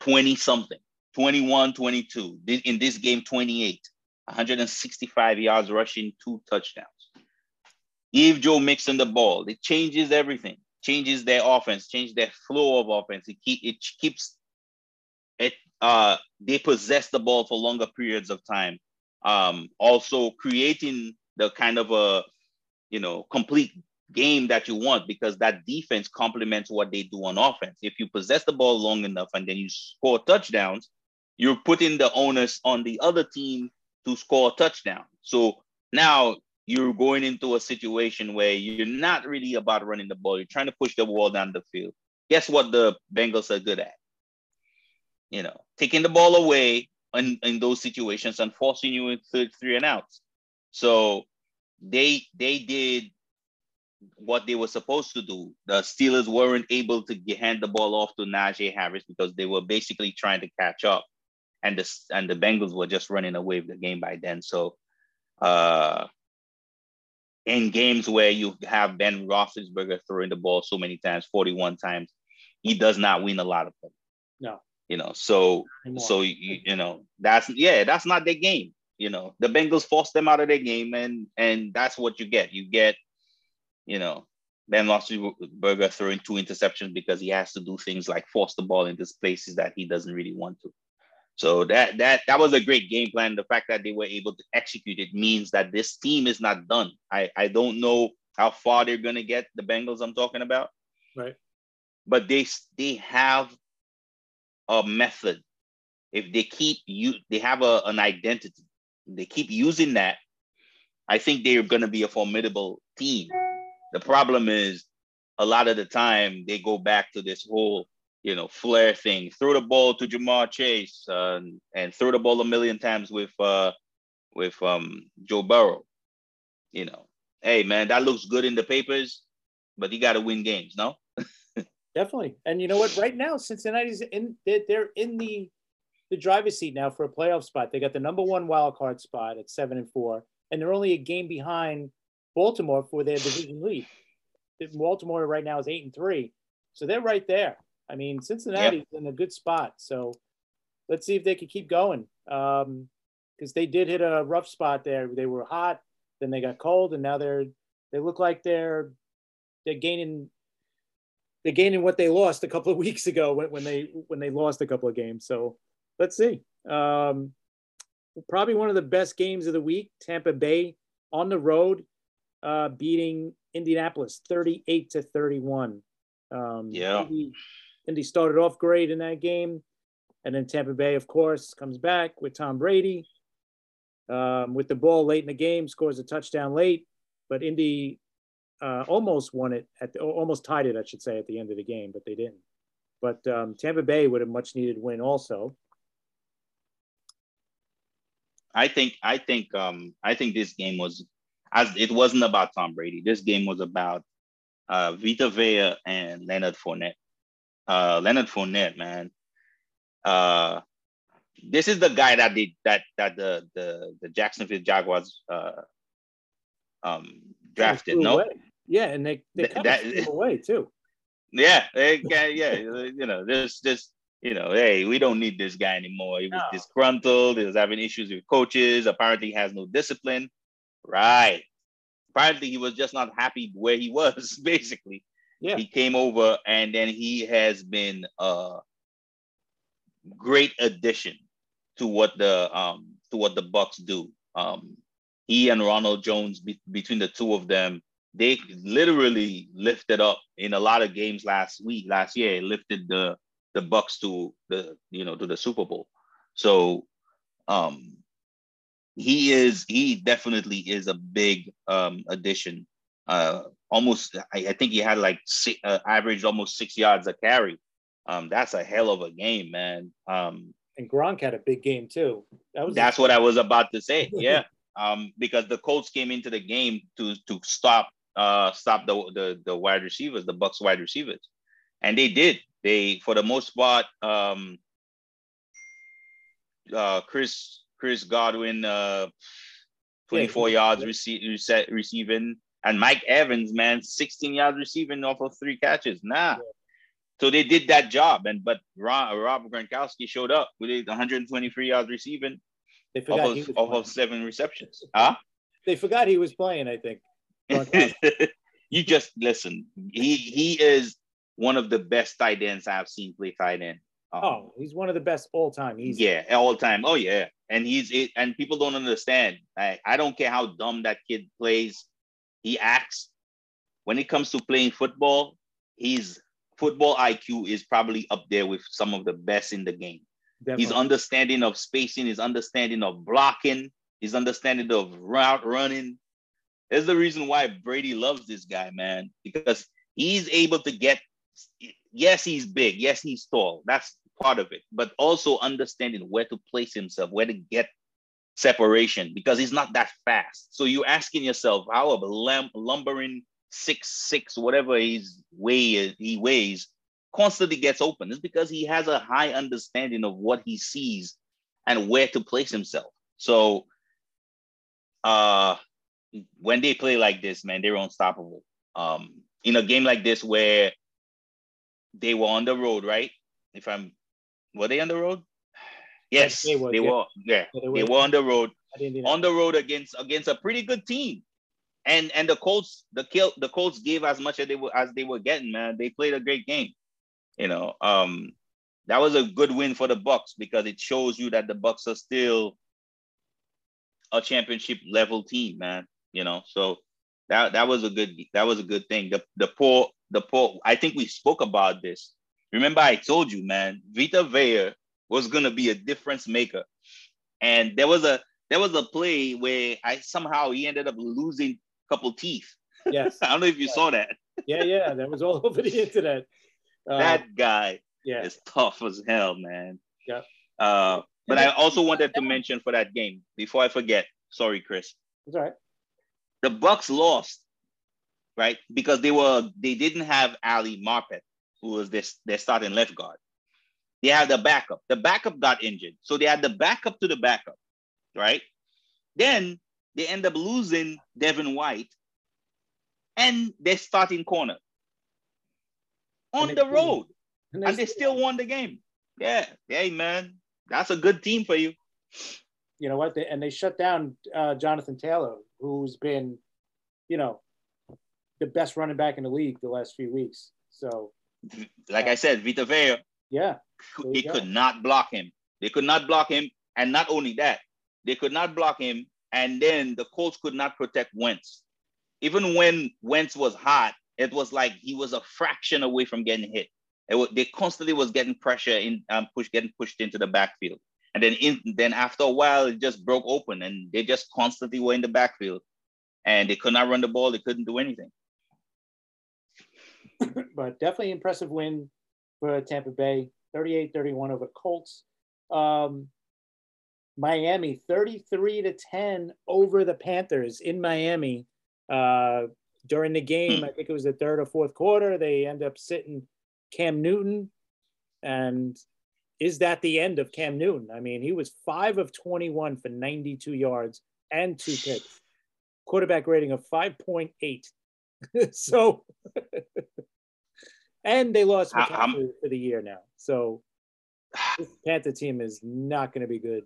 twenty something. 21 22. In this game, 28. 165 yards rushing, two touchdowns. Give Joe Mixon the ball. It changes everything. Changes their offense, change their flow of offense. It, keep, it keeps it uh they possess the ball for longer periods of time. Um, also creating the kind of a you know complete game that you want because that defense complements what they do on offense. If you possess the ball long enough and then you score touchdowns, you're putting the onus on the other team to score a touchdown. So now you're going into a situation where you're not really about running the ball. You're trying to push the ball down the field. Guess what the Bengals are good at? You know, taking the ball away in, in those situations and forcing you into three and outs. So they they did what they were supposed to do. The Steelers weren't able to get, hand the ball off to Najee Harris because they were basically trying to catch up, and the and the Bengals were just running away with the game by then. So, uh, in games where you have Ben Roethlisberger throwing the ball so many times, forty-one times, he does not win a lot of them. You know. So so you, you know that's yeah, that's not their game. You know, the Bengals forced them out of their game, and and that's what you get. You get you know, Ben Roethlisberger throwing two interceptions because he has to do things like force the ball into places that he doesn't really want to. So that that that was a great game plan. The fact that they were able to execute it means that this team is not done. I I don't know how far they're gonna get the Bengals I'm talking about. Right. But they they have a method. If they keep you they have a, an identity. They keep using that. I think they're gonna be a formidable team. The problem is a lot of the time they go back to this whole, you know, flair thing. Throw the ball to Ja'Marr Chase uh, and throw the ball a million times with uh, with um, Joe Burrow. You know, hey man, that looks good in the papers, but you got to win games, no? (laughs) Definitely. And you know what? Right now, Cincinnati's in they're in the the driver's seat now for a playoff spot. They got the number one wild card spot at seven and four, and they're only a game behind Baltimore for their division lead. Baltimore right now is eight and three, so they're right there. I mean, Cincinnati's yep. in a good spot. So let's see if they can keep going. because um, they did hit a rough spot there. They were hot, then they got cold, and now they're they look like they're they're gaining they're gaining what they lost a couple of (laughs) weeks ago when, when they when they lost a couple of games. So let's see. Um, probably one of the best games of the week. Tampa Bay on the road uh, beating Indianapolis 38 to 31. Um, yeah. Indy, Indy started off great in that game. And then Tampa Bay, of course, comes back with Tom Brady um, with the ball late in the game, scores a touchdown late. But Indy uh, almost won it, at the, almost tied it, I should say, at the end of the game, but they didn't. But um, Tampa Bay would have much needed win also. I think I think um, I think this game was as it wasn't about Tom Brady. This game was about uh, Vita Vea and Leonard Fournette. Uh, Leonard Fournette, man. Uh, this is the guy that did that that the the the Jacksonville Jaguars uh, um, drafted. No, away. Yeah, and they they cut that, him (laughs) away too. Yeah, they, yeah, you know, this just you know, hey, we don't need this guy anymore. He was no. disgruntled. He was having issues with coaches. Apparently, he has no discipline. Right. Apparently, he was just not happy where he was. (laughs) Basically, yeah. He came over, and then he has been a great addition to what the um to what the Bucs do. Um, he and Ronald Jones, be, between the two of them, they literally lifted up in a lot of games last week, last year, lifted the the Bucs to the you know to the Super Bowl. So um he is he definitely is a big um addition. Uh, almost I, I think he had like six, uh, averaged almost six yards a carry. Um, that's a hell of a game, man. Um, and Gronk had a big game too. That was that's what I was about to say. (laughs) Yeah, um, because the Colts came into the game to to stop uh stop the the the wide receivers, the Bucs wide receivers, and they did. They for the most part, um, uh, Chris Chris Godwin, uh, 24 yeah, yards rece- receiving, and Mike Evans, man, 16 yards receiving off of three catches. Nah. Yeah. So they did that job, and but Rob, Rob Gronkowski showed up with 123 yards receiving they forgot off, of, off of seven receptions. Huh? They forgot he was playing. I think. (laughs) you just listen. He he is one of the best tight ends I've seen play tight end. Um, oh, he's one of the best all time. He's yeah, all time. Oh yeah, and he's it, and people don't understand. I, I don't care how dumb that kid plays. He acts. When it comes to playing football, his football IQ is probably up there with some of the best in the game. Definitely. His understanding of spacing, his understanding of blocking, his understanding of route running. There's the reason why Brady loves this guy, man, because he's able to get. Yes, he's big. Yes, he's tall. That's part of it, but also understanding where to place himself, where to get separation, because he's not that fast. So you're asking yourself, how a lumbering six six, whatever he's weigh he weighs, constantly gets open. It's because he has a high understanding of what he sees and where to place himself. So uh when they play like this, man, they're unstoppable. Um, in a game like this where they were on the road, right? If I'm were they on the road? (sighs) Yes, they, were, they yeah. were. Yeah, they, were. they were on the road. On the road against against a pretty good team. And and the Colts, the kill the Colts gave as much as they were as they were getting, man. They played a great game. You know, um, that was a good win for the Bucs because it shows you that the Bucs are still a championship level team, man. You know, so that that was a good that was a good thing. The the poor the poor I think we spoke about this. Remember, I told you, man, Vita Vea was gonna be a difference maker. And there was a there was a play where I somehow he ended up losing a couple teeth. Yes. (laughs) I don't know if you yeah. saw that. yeah, yeah. That was all (laughs) over the internet. Uh, that guy yeah. is tough as hell, man. Yeah. Uh, but I also wanted to mention for that game, before I forget, sorry, Chris. That's all right. The Bucs lost, right? Because they were they didn't have Ali Marpet, who was this their starting left guard. They had the backup. The backup got injured. So they had the backup to the backup, right? Then they end up losing Devin White and their starting corner on the road. And, and they still won the game. Yeah. Hey, man, that's a good team for you. You know what? They, and they shut down uh, Jonathan Taylor, who's been, you know, the best running back in the league the last few weeks. So, like uh, I said, Vita Vea, yeah, they could not block him. They could not block him, and not only that, they could not block him, and then the Colts could not protect Wentz. Even when Wentz was hot, it was like he was a fraction away from getting hit. It, they constantly was getting pressure in, um, push, getting pushed into the backfield, and then in, then after a while, it just broke open, and they just constantly were in the backfield, and they could not run the ball. They couldn't do anything. (clears throat) but definitely impressive win for Tampa Bay, 38-31 over Colts. Um, Miami, 33 to 10 over the Panthers in Miami. Uh, during the game, I think it was the third or fourth quarter, they end up sitting Cam Newton. And is that the end of Cam Newton? I mean, he was five of 21 for 92 yards and two picks, quarterback rating of 5.8. (laughs) so (laughs) and they lost McCaffrey for the year now. So (sighs) this Panther team is not going to be good.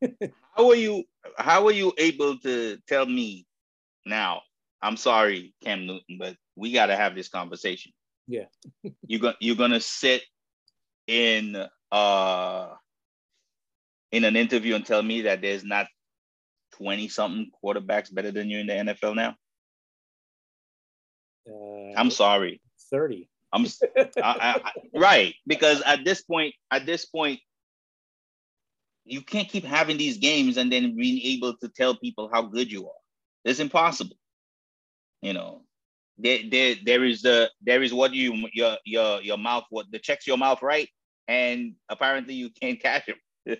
(laughs) how are you? How are you able to tell me now? I'm sorry, Cam Newton, but we got to have this conversation. Yeah, you're gonna you're gonna sit in uh in an interview and tell me that there's not 20 something quarterbacks better than you in the NFL now? Uh, I'm sorry. 30. I'm (laughs) I, I, right because at this point, at this point, you can't keep having these games and then being able to tell people how good you are. It's impossible. You know, there, there, there is the there is what you your your your mouth what the checks your mouth right, and apparently you can't catch him. (laughs)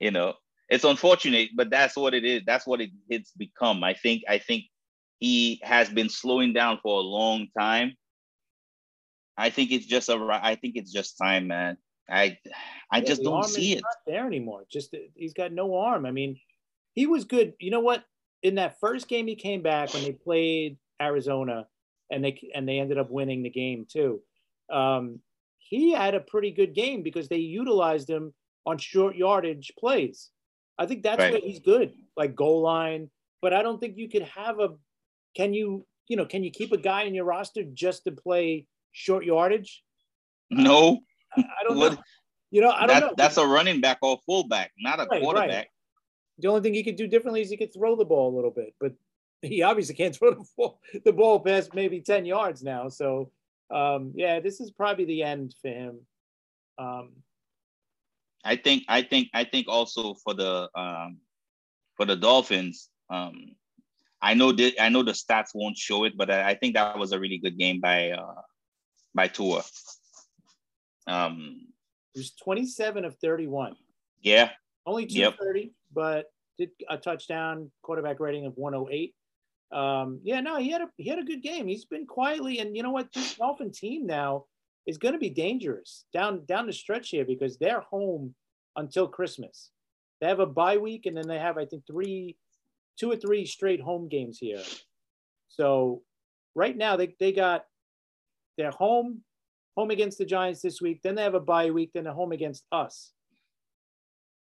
you know, it's unfortunate, but that's what it is. That's what it, it's become. I think I think he has been slowing down for a long time I think it's just a. I think it's just time, man. I I yeah, just don't see it. Not there anymore. Just he's got no arm. I mean, he was good. You know what? In that first game, he came back when they played Arizona, and they and they ended up winning the game too. Um, he had a pretty good game because they utilized him on short yardage plays. I think that's right. where he's good, like goal line. But I don't think you could have a. Can you you know can you keep a guy in your roster just to play short yardage? No. I, I don't know. You know, I don't that, know. That's a running back or fullback, not a right, quarterback. Right. The only thing he could do differently is he could throw the ball a little bit, but he obviously can't (laughs) throw the ball, the ball past maybe 10 yards now. So, um, yeah, this is probably the end for him. Um, I think, I think, I think also for the, um, for the Dolphins, um, I know that I know the stats won't show it, but I, I think that was a really good game by uh, by Tua. Um, it was 27 of 31. Yeah. Only 230, yep. but did a touchdown, quarterback rating of 108. Um, yeah, no, he had a he had a good game. He's been quietly, and you know what? This Dolphin team now is going to be dangerous down down the stretch here because they're home until Christmas. They have a bye week, and then they have I think three, two or three straight home games here. So right now they they got they're home home against the Giants this week. Then they have a bye week. Then they're home against us,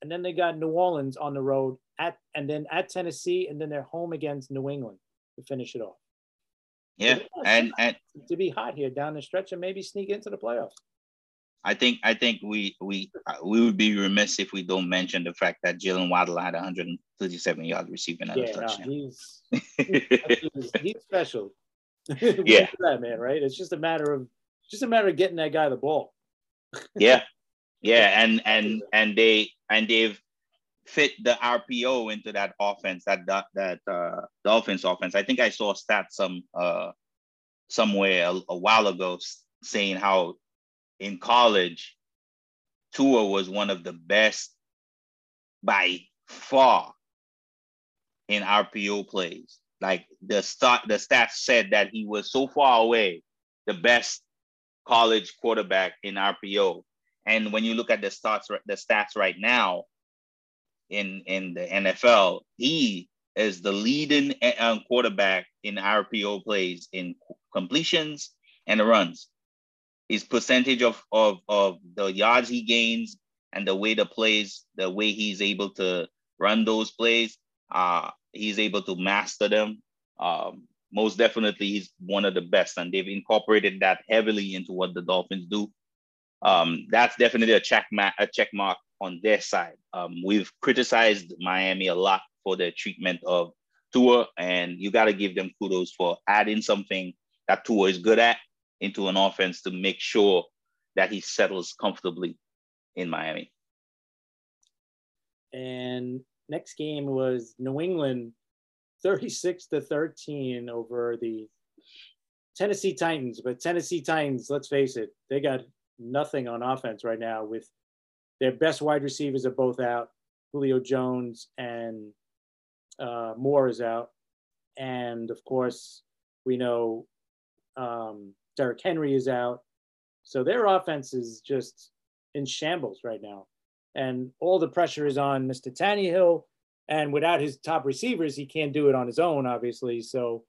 and then they got New Orleans on the road at and then at Tennessee, and then they're home against New England to finish it off. Yeah, and and to be hot here down the stretch and maybe sneak into the playoffs. I think I think we we uh, we would be remiss if we don't mention the fact that Jaylen Waddle had 137 yards receiving at yeah, a touchdown. No, he's, (laughs) he's, he's special. (laughs) yeah, that man, right? It's just a matter of just a matter of getting that guy the ball. yeah, (laughs) yeah, and and and they and they've fit the RPO into that offense, that that, that uh, Dolphins offense. I think I saw a stat some uh, somewhere a, a while ago saying how in college Tua was one of the best by far in RPO plays. Like the start, the stats said that he was so far away, the best college quarterback in RPO. And when you look at the stats, the stats right now, in in the NFL. He is the leading uh, quarterback in RPO plays in completions and runs. His percentage of, of, of the yards he gains and the way the plays, the way he's able to run those plays, uh, he's able to master them. Um, most definitely, he's one of the best, and they've incorporated that heavily into what the Dolphins do. Um, that's definitely a check ma- a check mark on their side. Um, we've criticized Miami a lot for their treatment of Tua, and you got to give them kudos for adding something that Tua is good at into an offense to make sure that he settles comfortably in Miami. And next game was New England 36 to 13 over the Tennessee Titans. But Tennessee Titans, let's face it, they got nothing on offense right now with their best wide receivers are both out. Julio Jones and uh, Moore is out. And of course, we know um, Derrick Henry is out. So their offense is just in shambles right now. And all the pressure is on Mr. Tannehill. And without his top receivers, he can't do it on his own, obviously. So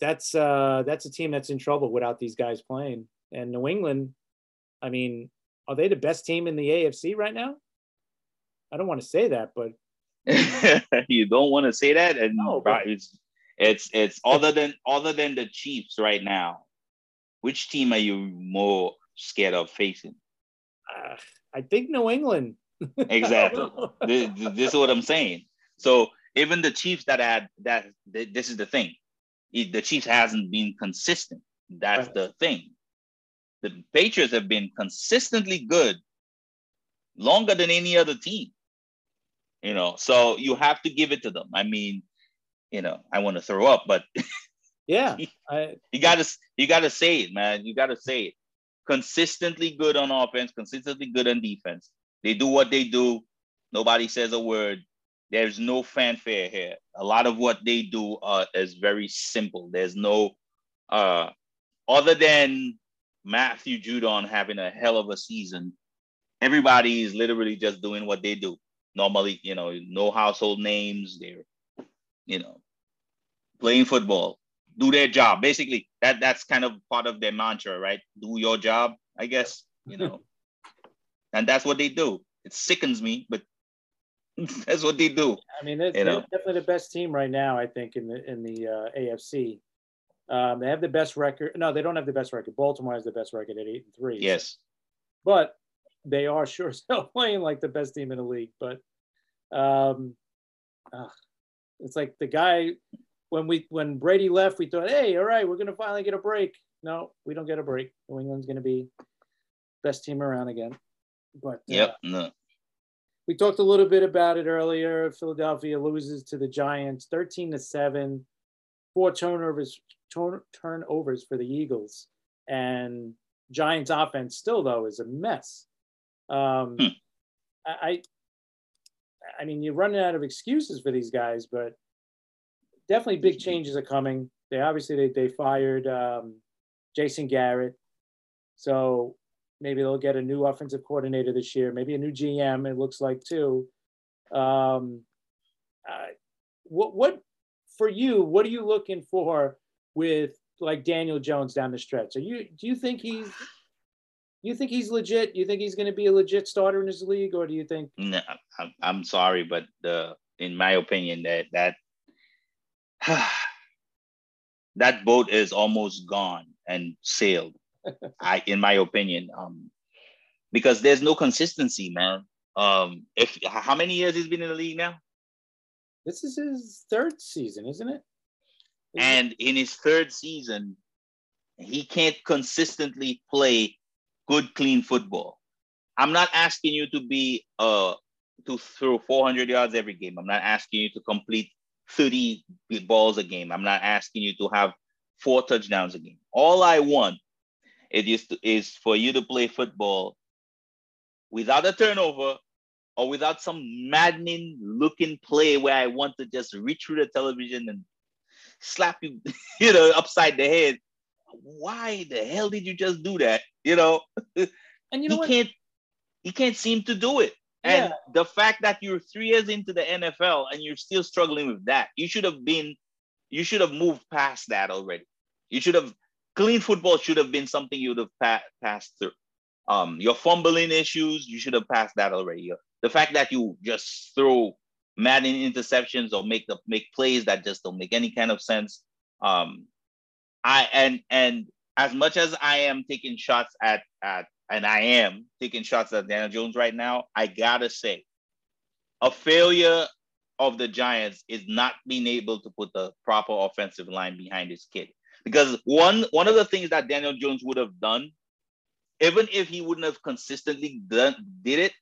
that's uh, that's a team that's in trouble without these guys playing. And New England, I mean, are they the best team in the AFC right now? I don't want to say that, but (laughs) you don't want to say that, and no, but... it's it's it's other than other than the Chiefs right now. Which team are you more scared of facing? Uh, I think New England. (laughs) exactly. this, this, is what I'm saying. So even the Chiefs that had that, this is the thing. The Chiefs hasn't been consistent. That's right. the thing the Patriots have been consistently good longer than any other team. You know, so you have to give it to them. I mean, you know, I want to throw up, but (laughs) yeah, (laughs) I, you gotta you gotta say it, man. You gotta say it. Consistently good on offense, consistently good on defense. They do what they do. Nobody says a word. There's no fanfare here. A lot of what they do uh, is very simple. There's no uh, other than Matthew Judon having a hell of a season. Everybody is literally just doing what they do. Normally, you know, no household names. They're, you know, playing football, do their job. Basically, that that's kind of part of their mantra, right? Do your job, I guess, you know. (laughs) and that's what they do. It sickens me, but (laughs) that's what they do. I mean, they're, they're definitely the best team right now. I think in the in the uh, AFC. Um, they have the best record. No, they don't have the best record. Baltimore has the best record at eight and three. Yes, but they are (laughs) sure still playing like the best team in the league. But um, uh, it's like the guy when we when Brady left, we thought, hey, all right, we're gonna finally get a break. No, we don't get a break. New England's gonna be best team around again. But yep, uh, no. We talked a little bit about it earlier. Philadelphia loses to the Giants, thirteen to seven, four turnovers turn, turnovers for the Eagles. And Giants offense still though is a mess. Um, hmm. I, I mean, you're running out of excuses for these guys, but definitely big changes are coming. They obviously they, they fired um, Jason Garrett, so maybe they'll get a new offensive coordinator this year, maybe a new GM. It looks like too. Um, uh, what what for you? What are you looking for with like Daniel Jones down the stretch? Are you do you think he's you think he's legit? You think he's going to be a legit starter in this league, or do you think? No, I'm, I'm sorry, but the in my opinion that that (sighs) that boat is almost gone and sailed. (laughs) I, in my opinion, um, because there's no consistency, man. Um, if how many years he's been in the league now? This is his third season, isn't it? And in his third season, he can't consistently play good, clean football. I'm not asking you to be uh to throw 400 yards every game. I'm not asking you to complete 30 balls a game. I'm not asking you to have four touchdowns a game. All I want it is to, is for you to play football without a turnover or without some maddening looking play where I want to just reach through the television and slap you, (laughs) you know, upside the head. Why the hell did you just do that? You know, (laughs) and you know he what? can't he can't seem to do it. Yeah. And the fact that you're three years into the NFL and you're still struggling with that, you should have been, you should have moved past that already. You should have clean football should have been something you would have pa- passed through. Um, your fumbling issues, you should have passed that already. The fact that you just throw madden interceptions or make the make plays that just don't make any kind of sense. Um, I and and as much as I am taking shots at at and I am taking shots at Daniel Jones right now, I gotta say, a failure of the Giants is not being able to put the proper offensive line behind his kid. Because one one of the things that Daniel Jones would have done, even if he wouldn't have consistently done did it,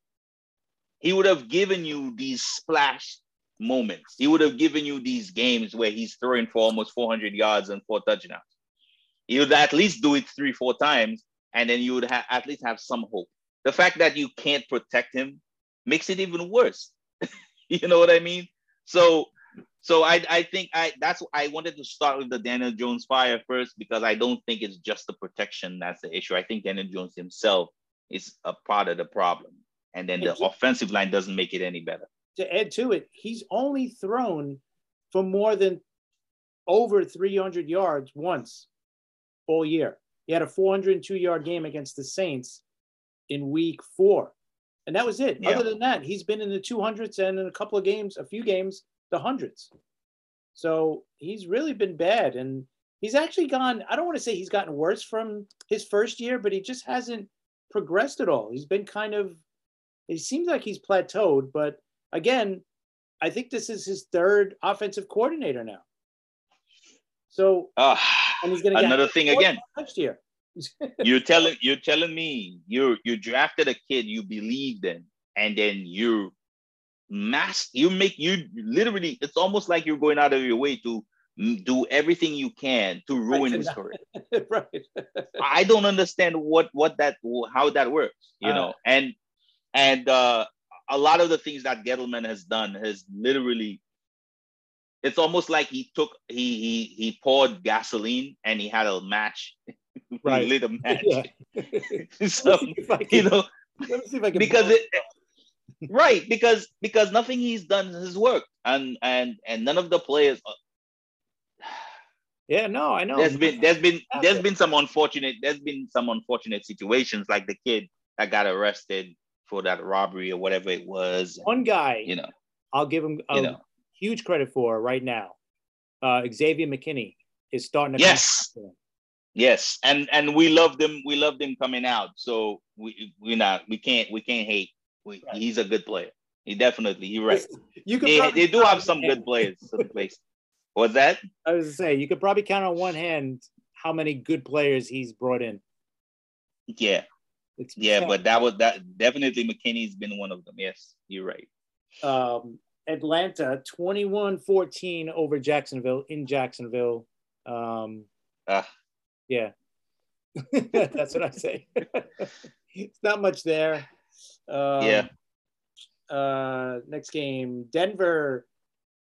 he would have given you these splash moments. He would have given you these games where he's throwing for almost 400 yards and four touchdowns. He would at least do it three, four times, and then you would have at least have some hope. The fact that you can't protect him makes it even worse. (laughs) you know what I mean? So so I, I think I that's I wanted to start with the Daniel Jones fire first because I don't think it's just the protection that's the issue. I think Daniel Jones himself is a part of the problem. And then the offensive line doesn't make it any better. To add to it, he's only thrown for more than over 300 yards once all year. He had a 402 yard game against the Saints in week four. And that was it. Yeah. Other than that, he's been in the 200s and in a couple of games, a few games, the hundreds. So he's really been bad. And he's actually gone, I don't want to say he's gotten worse from his first year, but he just hasn't progressed at all. He's been kind of, it seems like he's plateaued. But again, I think this is his third offensive coordinator now. So, uh, and he's going to another thing again (laughs) next year. you're telling you're telling me you you drafted a kid you believed in, and then you mass you make you literally it's almost like you're going out of your way to do everything you can to ruin his career (laughs) right i don't understand what what that how that works you uh, know and and uh a lot of the things that Gettleman has done has literally it's almost like he took he he he poured gasoline and he had a match. (laughs) Right. lit a match. Yeah. (laughs) so you know let me see if I can. because it right because because nothing he's done has worked. And and and none of the players uh, yeah no i know. there's been there's been there's been some unfortunate there's been some unfortunate situations like the kid that got arrested for that robbery or whatever it was one guy you know i'll give him a you know, huge credit for right now uh xavier mckinney is starting to yes yes and and we love them we love them coming out so we we not we can't we can't hate right. he's a good player. He definitely, you're right. You can they, they do have some good players. Some place. What's that? I was to say you could probably count on one hand how many good players he's brought in. Yeah, it's yeah, but that was that definitely McKinney's been one of them. Yes, you're right. Um, Atlanta 21-14 over Jacksonville in Jacksonville. Um, uh, yeah, (laughs) that's what I say. it's not much there. Um, yeah. Uh, next game, Denver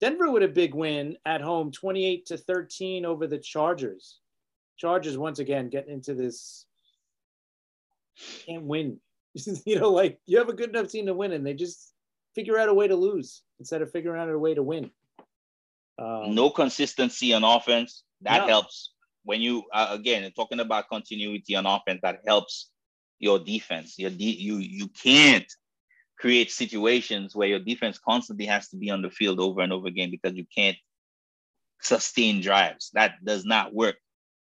Denver with a big win at home, 28 to 13 over the Chargers. Chargers once again getting into this can't win. (laughs) you know, like you have a good enough team to win, and they just figure out a way to lose instead of figuring out a way to win. Um, no consistency on offense. That no. helps when you uh, again talking about continuity on offense. That helps your defense. Your de- you you can't create situations where your defense constantly has to be on the field over and over again because you can't sustain drives. That does not work.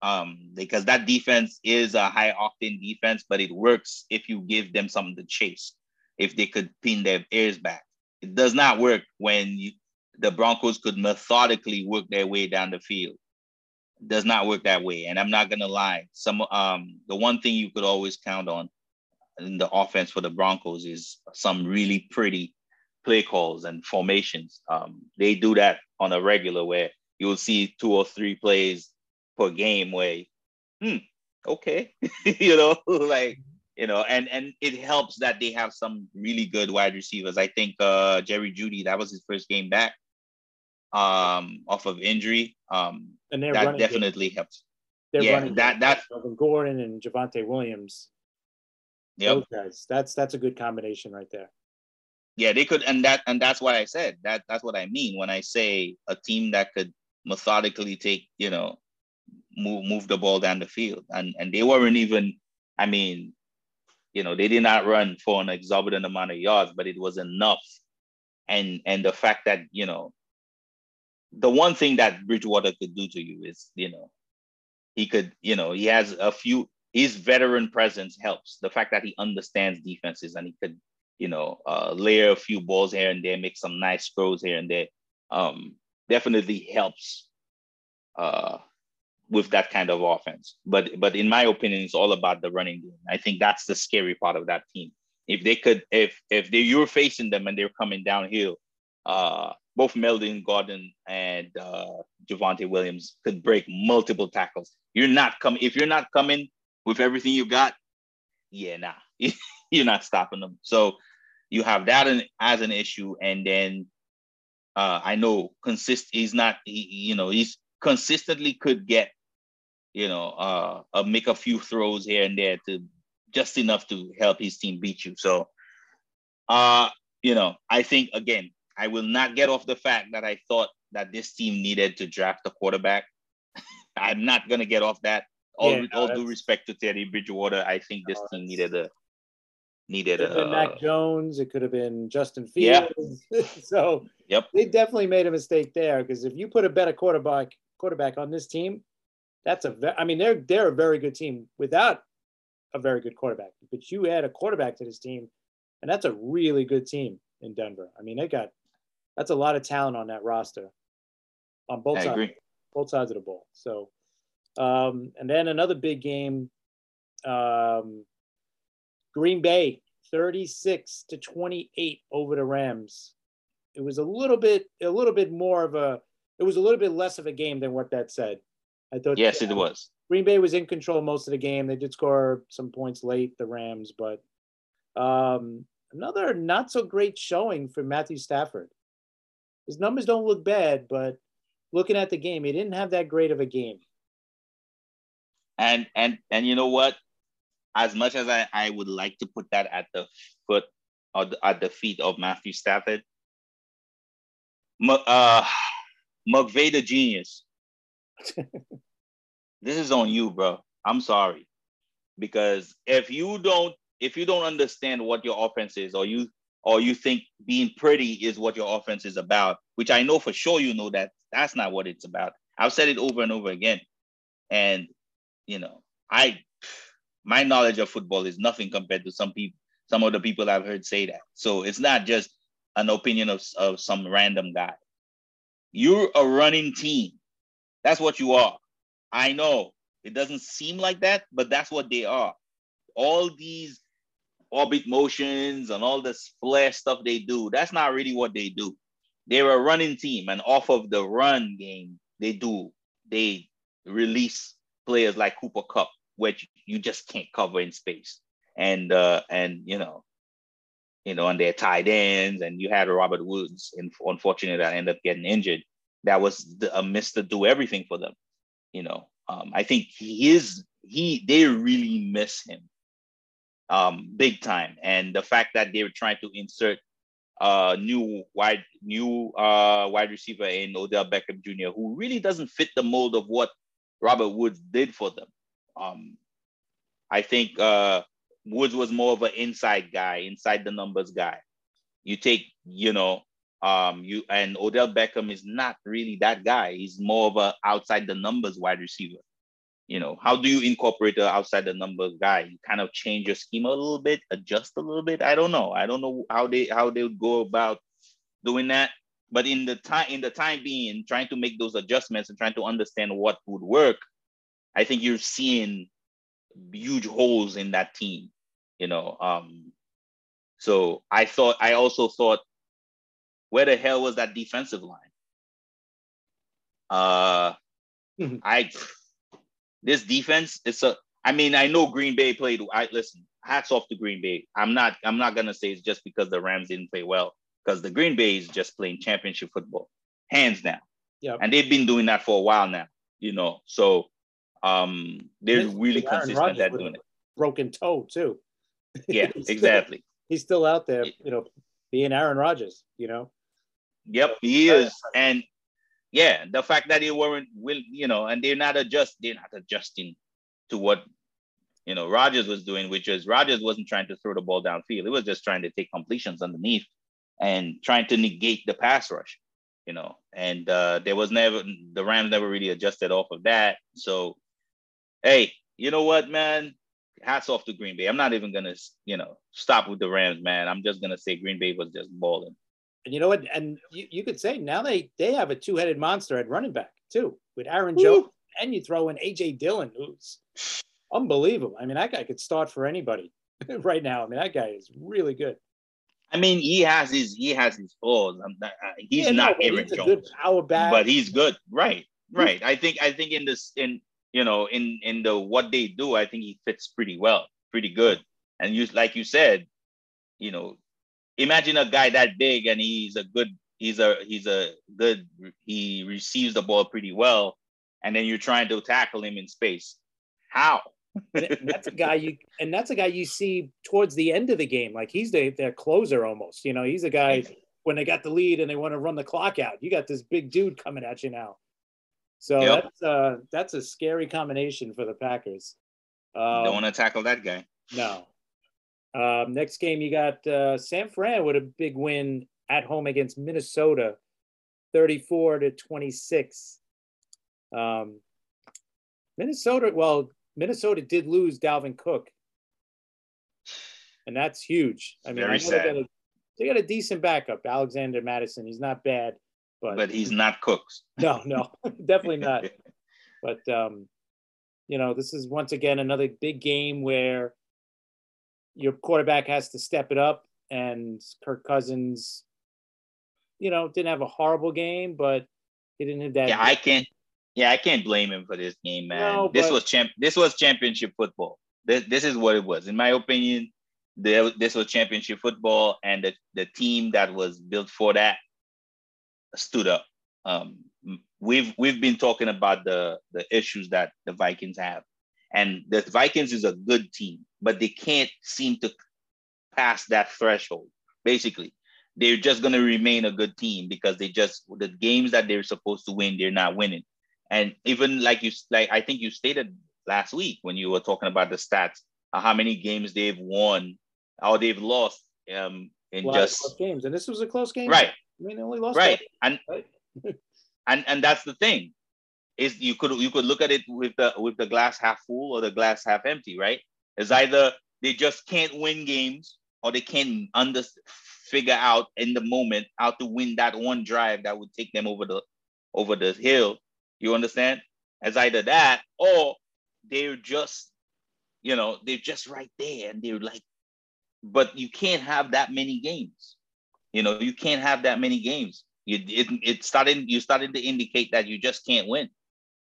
Um, because that defense is a high octane defense, but it works if you give them something to chase. If they could pin their ears back, it does not work when you, the Broncos could methodically work their way down the field. It does not work that way. And I'm not gonna lie. Some um the one thing you could always count on in the offense for the Broncos is some really pretty play calls and formations. Um, they do that on a regular where you will see two or three plays per game where, hmm, okay, (laughs) you know, (laughs) like you know, and and it helps that they have some really good wide receivers. I think uh Jerry Jeudy, that was his first game back um off of injury. Um and that definitely game. helps. They're yeah, that that Melvin Gordon and Javonte Williams. Yeah, guys. That's that's a good combination right there. Yeah, they could, and that and that's what I said. That that's what I mean when I say a team that could methodically take, you know, move move the ball down the field. And and they weren't even, I mean, you know, they did not run for an exorbitant amount of yards, but it was enough. And and the fact that, you know, the one thing that Bridgewater could do to you is, you know, he could, you know, he has a few his veteran presence helps. The fact that he understands defenses and he could, you know, uh, layer a few balls here and there, make some nice throws here and there, um, definitely helps uh, with that kind of offense. But but in my opinion, it's all about the running game. I think that's the scary part of that team. If they could, if if they you're facing them and they're coming downhill, uh, both Melvin Gordon and uh, Javonte Williams could break multiple tackles. You're not coming if you're not coming with everything you got, yeah, nah, (laughs) you're not stopping them. So you have that as an issue, and then uh, I know consist. He's not. He, you know, he's consistently could get, you know, uh, uh, make a few throws here and there to just enough to help his team beat you. So, uh, you know, I think again, I will not get off the fact that I thought that this team needed to draft a quarterback. (laughs) I'm not gonna get off that all, yeah, no, all due respect to Teddy Bridgewater, I think this team needed a needed a Mac Jones. It could have been Justin Fields. Yeah. (laughs) so yep, they definitely made a mistake there because if you put a better quarterback quarterback on this team, that's a. Ve- I mean, they're they're a very good team without a very good quarterback. But you add a quarterback to this team, and that's a really good team in Denver. I mean, they got that's a lot of talent on that roster on both I sides, agree. both sides of the ball. So um, and then another big game, um, Green Bay, 36 to 28 over the Rams. It was a little bit, a little bit more of a, it was a little bit less of a game than what that said. I thought. Yes, it was. Green Bay was in control most of the game. They did score some points late, the Rams, but um, another not so great showing for Matthew Stafford. His numbers don't look bad, but looking at the game, he didn't have that great of a game. And and and you know what? As much as I, I would like to put that at the foot or the, at the feet of Matthew Stafford, uh, McVay the genius. (laughs) this is on you, bro. I'm sorry, because if you don't if you don't understand what your offense is, or you or you think being pretty is what your offense is about, which I know for sure you know that that's not what it's about. I've said it over and over again, and you know, I my knowledge of football is nothing compared to some people, some of the people I've heard say that. So it's not just an opinion of, of some random guy. You're a running team. That's what you are. I know it doesn't seem like that, but that's what they are. All these orbit motions and all this flash stuff they do, that's not really what they do. They're a running team, and off of the run game, they do, they release players like Cooper Kupp, which you just can't cover in space. And uh, and you know, you know, and their tight ends, and you had Robert Woods, and unfortunately, that ended up getting injured. That was the, a miss to do everything for them. You know, um, I think he is he they really miss him um, big time, and the fact that they were trying to insert uh new wide new uh wide receiver in Odell Beckham Jr., who really doesn't fit the mold of what Robert Woods did for them. Um, I think uh Woods was more of an inside guy, inside the numbers guy. You take, you know, um, you and Odell Beckham is not really that guy. He's more of a outside the numbers wide receiver. You know, how do you incorporate the outside the numbers guy? You kind of change your schema a little bit, adjust a little bit. I don't know. I don't know how they how they would go about doing that. But in the time in the time being, trying to make those adjustments and trying to understand what would work, I think you're seeing huge holes in that team you know. Um, so I thought, I also thought, where the hell was that defensive line? Uh, mm-hmm. I this defense, it's a. I mean, I know Green Bay played. I listen. Hats off to Green Bay. I'm not. I'm not gonna say it's just because the Rams didn't play well, because the Green Bay is just playing championship football, hands down. Yeah. And they've been doing that for a while now. You know, so um, they're really consistent at doing it. Broken toe too. (laughs) Yeah, exactly. Still, he's still out there, you know, being Aaron Rodgers, you know. Yep, he is. And yeah, the fact that they weren't will, you know, and they're not adjust, they're not adjusting to what you know Rodgers was doing, which is Rodgers wasn't trying to throw the ball downfield. He was just trying to take completions underneath and trying to negate the pass rush, you know. And uh there was never the Rams never really adjusted off of that. So hey, you know what, man? Hats off to Green Bay. I'm not even gonna, you know, stop with the Rams, man. I'm just gonna say Green Bay was just balling. And you know what? And you, you could say now they they have a two headed monster at running back too with Aaron Jones, and you throw in AJ Dillon, who's unbelievable. I mean, that guy could start for anybody (laughs) right now. I mean, that guy is really good. I mean, he has his he has his flaws. Not, uh, he's yeah, not no, Aaron he's Jones, power back, but he's good. Right, right. I think I think in this in you know, in in the what they do, I think he fits pretty well, pretty good. And you like you said, you know, imagine a guy that big and he's a good, he's a he's a good, he receives the ball pretty well, and then you're trying to tackle him in space. How? (laughs) that's a guy you and that's a guy you see towards the end of the game. Like he's the, their closer almost. You know, he's a guy when they got the lead and they want to run the clock out. You got this big dude coming at you now. So yep. that's uh, that's a scary combination for the Packers. Um, Don't want to tackle that guy. No. Um, next game, you got uh, San Fran with a big win at home against Minnesota, 34 to 26. Um, Minnesota, well, Minnesota did lose Dalvin Cook, and that's huge. I mean, Very I sad. They got, a, they got a decent backup, Alexander Mattison. He's not bad. But, but he's not Cooks. (laughs) No, no, (laughs) definitely not. (laughs) but um, you know, this is once again another big game where your quarterback has to step it up, and Kirk Cousins, you know, didn't have a horrible game, but he didn't have that. Yeah, I can't. Yeah, I can't blame him for this game, man. No, this was champ. This was championship football. This, this is what it was, in my opinion. this was championship football, and the, the team that was built for that stood up. Um, we've we've been talking about the the issues that the Vikings have, and the Vikings is a good team, but they can't seem to pass that threshold. Basically, they're just going to remain a good team because they just the games that they're supposed to win, they're not winning. And even like you like I think you stated last week when you were talking about the stats, uh, how many games they've won or they've lost um, in just games, and this was a close game, right? I mean, only lost right, and right? (laughs) and and that's the thing is you could you could look at it with the with the glass half full or the glass half empty, right? It's either they just can't win games or they can't under figure out in the moment how to win that one drive that would take them over the over the hill. You understand? It's either that or they're just, you know, they're just right there and they're like, but you can't have that many games. You know, you can't have that many games. You it, it started you started to indicate that you just can't win.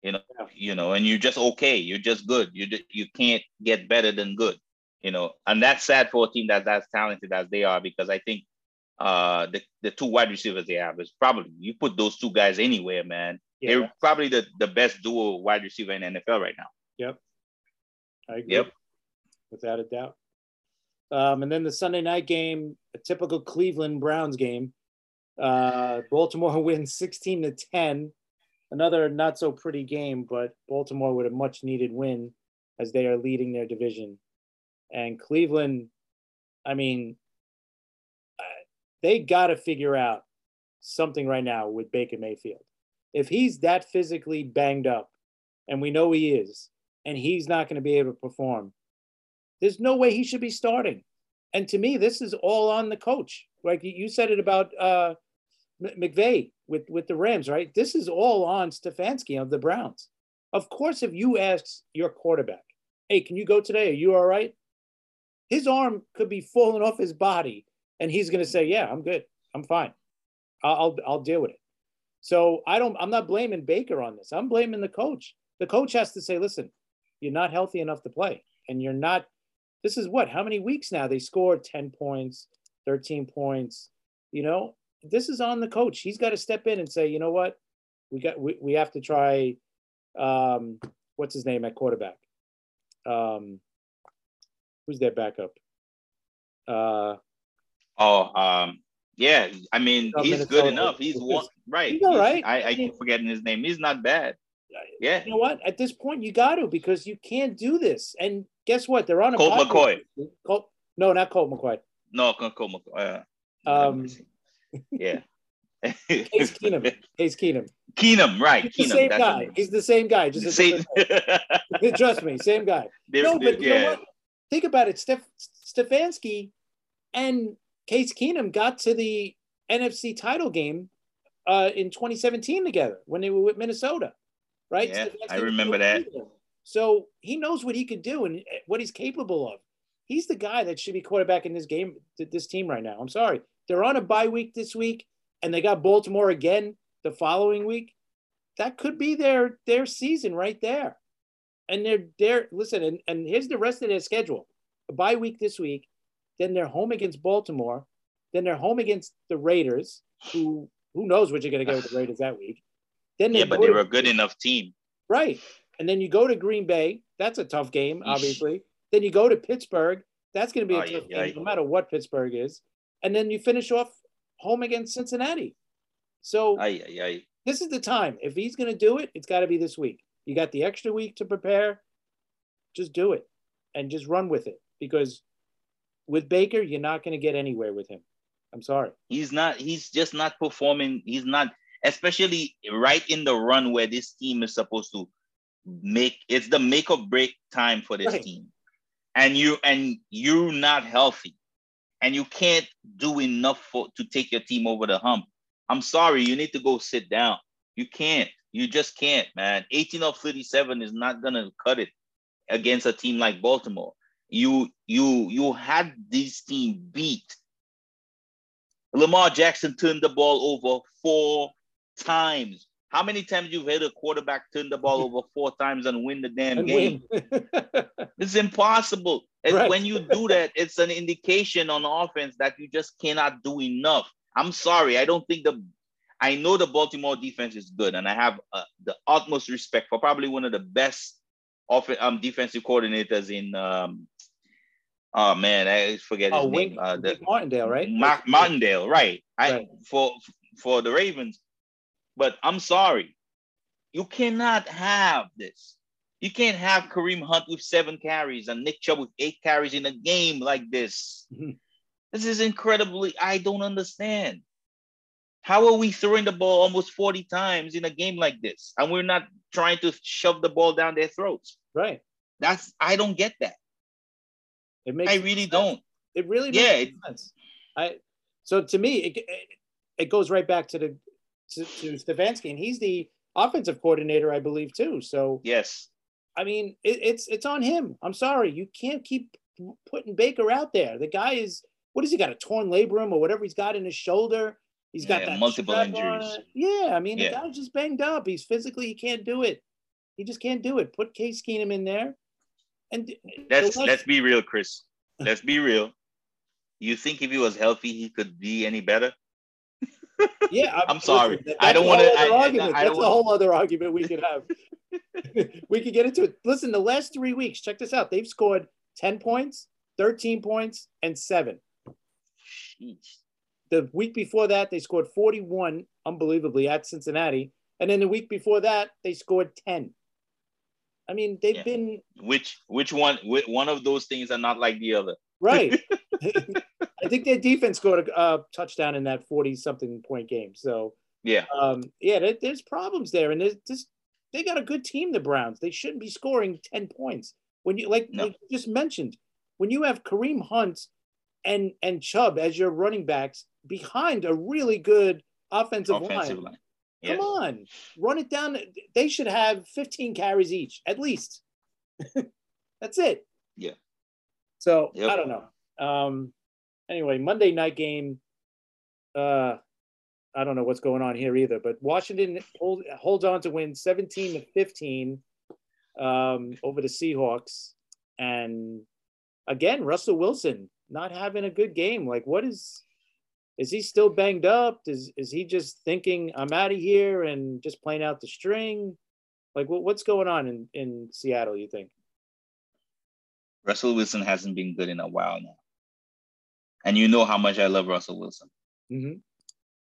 You know, you know, and you're just okay. You're just good. You you can't get better than good. You know, and that's sad for a team that's as talented as they are because I think uh the, the two wide receivers they have is probably you put those two guys anywhere, man. Yeah. They're probably the, the best dual wide receiver in NFL right now. Yep. I agree. Yep. Without a doubt. Um, and then the Sunday night game, a typical Cleveland Browns game. Uh, Baltimore (laughs) wins 16 to 10. Another not so pretty game, but Baltimore with a much needed win as they are leading their division. And Cleveland, I mean, they got to figure out something right now with Baker Mayfield. If he's that physically banged up, and we know he is, and he's not going to be able to perform, there's no way he should be starting. And to me, this is all on the coach. Like you said it about uh, McVay with, with the Rams, right? This is all on Stefanski of the Browns. Of course, if you ask your quarterback, hey, can you go today? Are you all right? His arm could be falling off his body, and he's going to say, yeah, I'm good. I'm fine. I'll, I'll, I'll deal with it. So I don't, I'm not blaming Baker on this. I'm blaming the coach. The coach has to say, listen, you're not healthy enough to play, and you're not this is what how many weeks now they scored 10 points 13 points you know? This is on the coach. He's got to step in and say you know what? We got we, we have to try um what's his name at quarterback? Um who's their backup? Uh oh um yeah i mean he's Minnesota. good enough. He's one right he's all right. I, I keep forgetting his name. He's not bad. Yeah. you know what? At this point you got to because you can't do this. And guess what? They're on a Colt McCoy. Colt, no, not Colt McCoy. No, Colt McCoy. Uh, um, (laughs) yeah. Case Keenum. Case Keenum. Keenum, right? He's Keenum, the same guy. He's the same guy. Just same. (laughs) trust me, same guy. They're, no, but you yeah. know what? Think about it. Steph Stefanski and Case Keenum got to the NFC title game uh, in 2017 together when they were with Minnesota, right? Yeah, I remember that. So he knows what he could do and eh, what he's capable of. He's the guy that should be quarterback in this game, this team right now. I'm sorry. They're on a bye week this week and they got Baltimore again the following week. That could be their their season right there. And they're there. Listen, and, and here's the rest of their schedule. A bye week this week, then they're home against Baltimore, then they're home against the Raiders, who who knows what you're gonna get with the Raiders that week. Then yeah, but they were a good enough team. Right. And then you go to Green Bay. That's a tough game, obviously. then you go to Pittsburgh. That's going to be a tough game, no matter what Pittsburgh is. And then you finish off home against Cincinnati. So this is the time. If he's going to do it, it's got to be this week. You got the extra week to prepare. Just do it and just run with it because with Baker, you're not going to get anywhere with him. I'm sorry. He's not, he's just not performing. He's not, especially right in the run where this team is supposed to make it's the make or break time for this right. team. And you and you're not healthy. And you can't do enough for to take your team over the hump. I'm sorry you need to go sit down. You can't. You just can't man. 18 of 37 is not gonna cut it against a team like baltimore. You you you had this team beat. Lamar jackson turned the ball over four times how many times you've had a quarterback turn the ball over four times and win the damn and game? (laughs) it's impossible. And right. when you do that, it's an indication on offense that you just cannot do enough. I'm sorry. I don't think the I know the Baltimore defense is good, and I have uh, the utmost respect for probably one of the best off um, defensive coordinators in. Um, oh man, I forget his oh, name. Uh, the, Martindale, right? Martindale, right? I right. for for the Ravens. But I'm sorry, you cannot have this. You can't have Kareem Hunt with seven carries and Nick Chubb with eight carries in a game like this. Mm-hmm. This is incredibly, I don't understand. How are we throwing the ball almost 40 times in a game like this? And we're not trying to shove the ball down their throats. Right. That's I don't get that. It makes I really sense. don't. It really does. yeah, it, sense. I so to me it, it goes right back to the to, to Stefanski, and he's the offensive coordinator, I believe, too. So yes, I mean it, it's it's on him. I'm sorry, you can't keep putting Baker out there. The guy is what has he got a torn labrum or whatever he's got in his shoulder. He's got that multiple injuries. Yeah, I mean yeah. the guy's just banged up. He's physically he can't do it. He just can't do it. Put Case Keenum in there. And let's let's be real, Chris. (laughs) let's be real. You think if he was healthy, he could be any better? Yeah, I'm, I'm sorry. I don't want to. other I, argument. I, I That's a whole other argument we could have. (laughs) we could get into it. Listen, the last three weeks, check this out. They've scored 10 points, 13 points, and seven. Jeez. The week before that, they scored 41, unbelievably, at Cincinnati. And then the week before that, they scored 10. I mean, they've Yeah. been Which which one? Which one of those things are not like the other? Right. (laughs) I think their defense scored a uh, touchdown in that 40 something point game. So, Yeah. um, yeah, there, there's problems there. And there's just, they got a good team, the Browns. They shouldn't be scoring 10 points. When you, like, No. like you just mentioned, when you have Kareem Hunt and, and Chubb as your running backs behind a really good offensive, Offensive line, line. come on, run it down. They should have 15 carries each, at least. (laughs) That's it. Yeah. So Yep. I don't know. Um, anyway, Monday night game. Uh, I don't know what's going on here either, but Washington hold, holds on to win 17 to 15 um, over the Seahawks. And again, Russell Wilson not having a good game. Like, what is, is he still banged up? Is, is he just thinking, I'm out of here and just playing out the string? Like, what, what's going on in, in Seattle, you think? Russell Wilson hasn't been good in a while now. And you know how much I love Russell Wilson. Mm-hmm.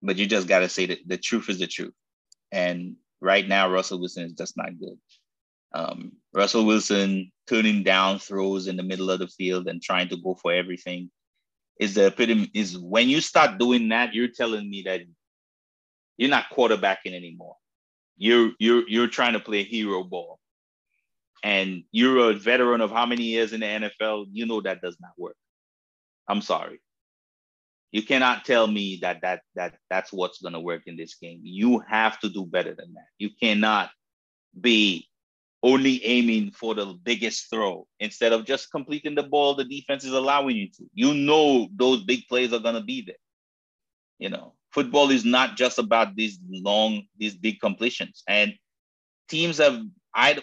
But you just gotta say that the truth is the truth. And right now, Russell Wilson is just not good. Um, Russell Wilson turning down throws in the middle of the field and trying to go for everything is the epitome. Is when you start doing that, you're telling me that you're not quarterbacking anymore. You're you're you're trying to play hero ball, and you're a veteran of how many years in the NFL? You know that does not work. I'm sorry. You cannot tell me that that that that's what's going to work in this game. You have to do better than that. You cannot be only aiming for the biggest throw instead of just completing the ball the defense is allowing you to. You know those big plays are going to be there. You know, football is not just about these long, these big completions. And teams have I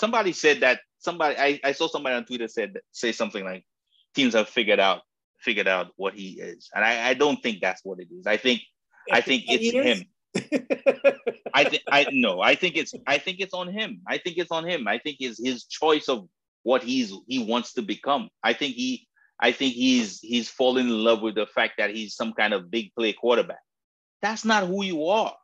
somebody said that somebody I, I saw somebody on Twitter said say something like teams have figured out figured out what he is. And I, I don't think that's what it is. I think I think it's him. I think I no, I think it's I think it's on him. I think it's on him. I think it's his choice of what he's he wants to become. I think he I think he's he's fallen in love with the fact that he's some kind of big play quarterback. That's not who you are.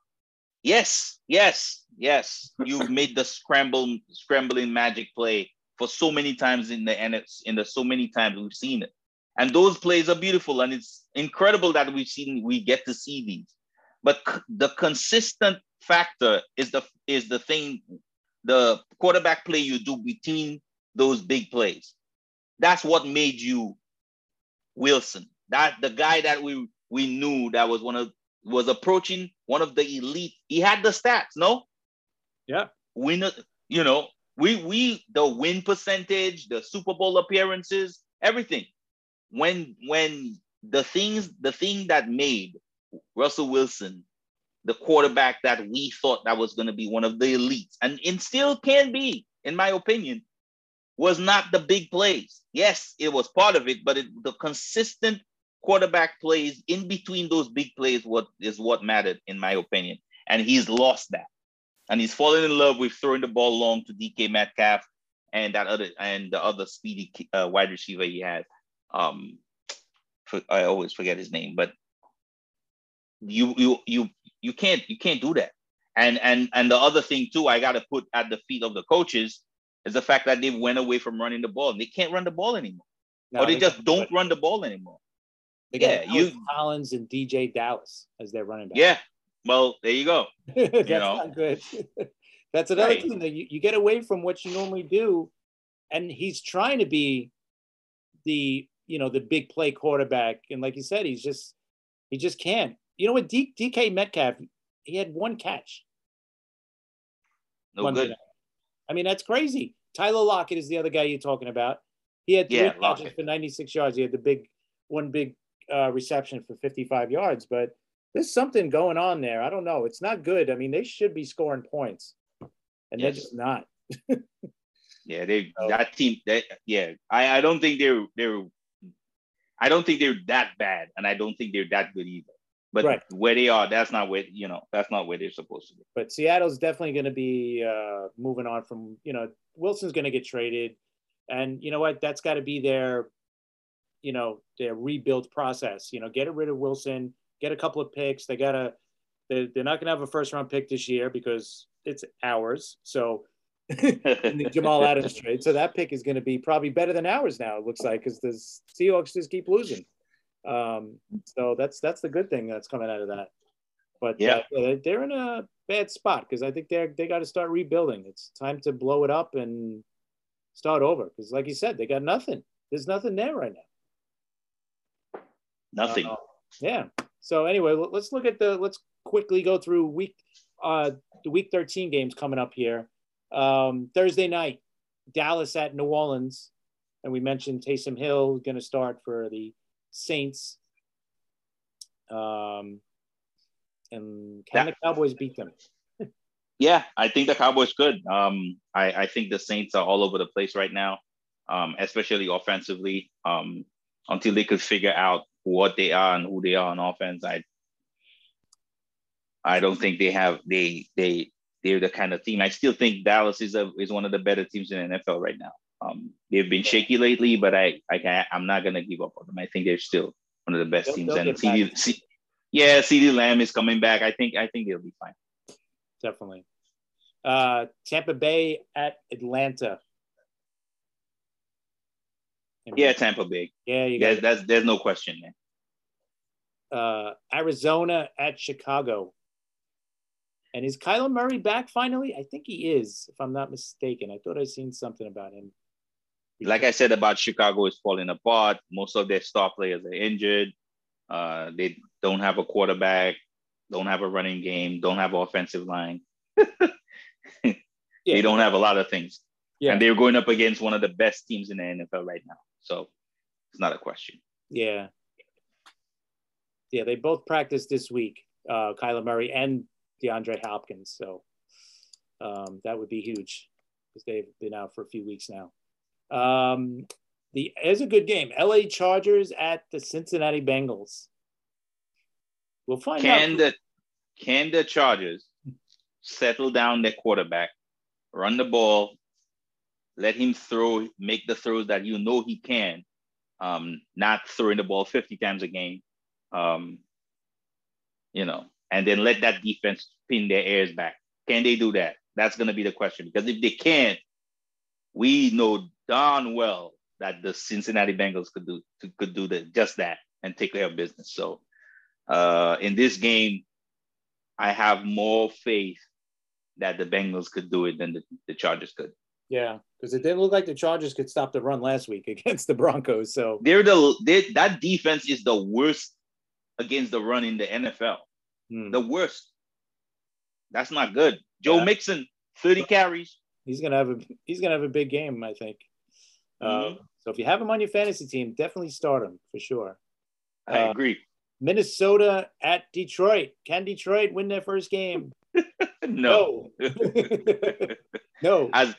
Yes, yes, yes. You've made the scramble scrambling magic play for so many times in the and it's in the so many times we've seen it. And those plays are beautiful and it's incredible that we've seen we get to see these but c- the consistent factor is the is the thing the quarterback play you do between those big plays that's what made you wilson that the guy that we we knew that was one of was approaching one of the elite he had the stats no Yeah. win you know we we the win percentage the super bowl appearances everything when when the things the thing that made Russell Wilson, the quarterback that we thought that was going to be one of the elites, and, and still can be, in my opinion, was not the big plays. Yes, it was part of it, but it, the consistent quarterback plays in between those big plays what is what mattered, in my opinion. And he's lost that, and he's fallen in love with throwing the ball long to DK Metcalf and that other and the other speedy uh, wide receiver he had. Um, for, I always forget his name, but you you you you can't you can't do that. And and and the other thing too, I got to put at the feet of the coaches is the fact that they went away from running the ball. And they can't run the ball anymore, No, or they just don't run the ball anymore. They got yeah, Dallas you- Collins and DeeJay Dallas as their running back. Yeah. Well, there you go. (laughs) that's know. not good. (laughs) that's another Right. thing that you, you get away from what you normally do, and he's trying to be the you know the big play quarterback, and like you said, he's just he just can't. You know what? D, DK Metcalf, he had one catch. No good. I mean, that's crazy. Tyler Lockett is the other guy you're talking about. He had three Yeah, catches Lockett. for 96 yards. He had the big one big uh, reception for 55 yards, but there's something going on there. I don't know. It's not good. I mean, they should be scoring points, and they're just not. (laughs) Yeah, they so, that team. That yeah, I I don't think they're they're. I don't think they're that bad, and I don't think they're that good either. But right. where they are, that's not where you know that's not where they're supposed to be. But Seattle's definitely going to be uh, moving on from you know Wilson's going to get traded, and you know what? That's got to be their, you know, their rebuild process. You know, get rid of Wilson, get a couple of picks. They got to. They're, they're not going to have a first round pick this year because it's ours. So (laughs) the Jamal Adams trade. So that pick is going to be probably better than ours now. It looks like because the Seahawks just keep losing. Um, so that's that's the good thing that's coming out of that. But yeah, uh, they're in a bad spot because I think they're they got to start rebuilding. It's time to blow it up and start over because, like you said, they got nothing. There's nothing there right now. Nothing. Uh, yeah. So anyway, let's look at the. Let's quickly go through week uh the week 13 games coming up here. Um, Thursday night, Dallas at New Orleans, and we mentioned Taysom Hill is going to start for the Saints. Um, and can that, the Cowboys beat them? yeah, I think the Cowboys could. Um, I, I think the Saints are all over the place right now, um, especially offensively. Um, until they could figure out what they are and who they are on offense, I I don't think they have they they they're the kind of team. I still think Dallas is a is one of the better teams in the NFL right now. Um, they've been shaky lately, but I I can't, I'm not gonna give up on them. I think they're still one of the best they'll, teams. They'll and CD, C, yeah, CeeDee Lamb is coming back. I think I think they'll be fine. Definitely. Uh, Tampa Bay at Atlanta. Yeah, Tampa Bay. Yeah, you guys. That's there's no question there. Uh, Arizona at Chicago. And is Kyler Murray back finally? I think he is, if I'm not mistaken. I thought I seen something about him. Like I said about Chicago is falling apart. Most of their star players are injured. Uh, they don't have a quarterback, don't have a running game, don't have offensive line. (laughs) yeah. They don't have a lot of things. Yeah. And they're going up against one of the best teams in the NFL right now. So it's not a question. Yeah. Yeah, they both practiced this week, uh, Kyler Murray and DeAndre Hopkins. So um, that would be huge because they've been out for a few weeks now. Um, the is a good game. LA Chargers at the Cincinnati Bengals. We'll find can out. The, can the Chargers settle down their quarterback, run the ball, let him throw, make the throws that you know he can, um, not throwing the ball 50 times a game. Um, you know, and then let that defense pin their ears back. Can they do that? That's going to be the question. Because if they can't, we know darn well that the Cincinnati Bengals could do could do the, just that and take care of business. So uh, in this game, I have more faith that the Bengals could do it than the, the Chargers could. Yeah, because it didn't look like the Chargers could stop the run last week (laughs) against the Broncos. So they're the they, that defense is the worst against the run in the NFL. Hmm. The worst. That's not good. Joe yeah. Mixon, 30 carries. He's gonna have a he's gonna have a big game, I think. Mm-hmm. Uh, so if you have him on your fantasy team, definitely start him for sure. I uh, agree. Minnesota at Detroit. Can Detroit win their first game? (laughs) no. No. (laughs) no. As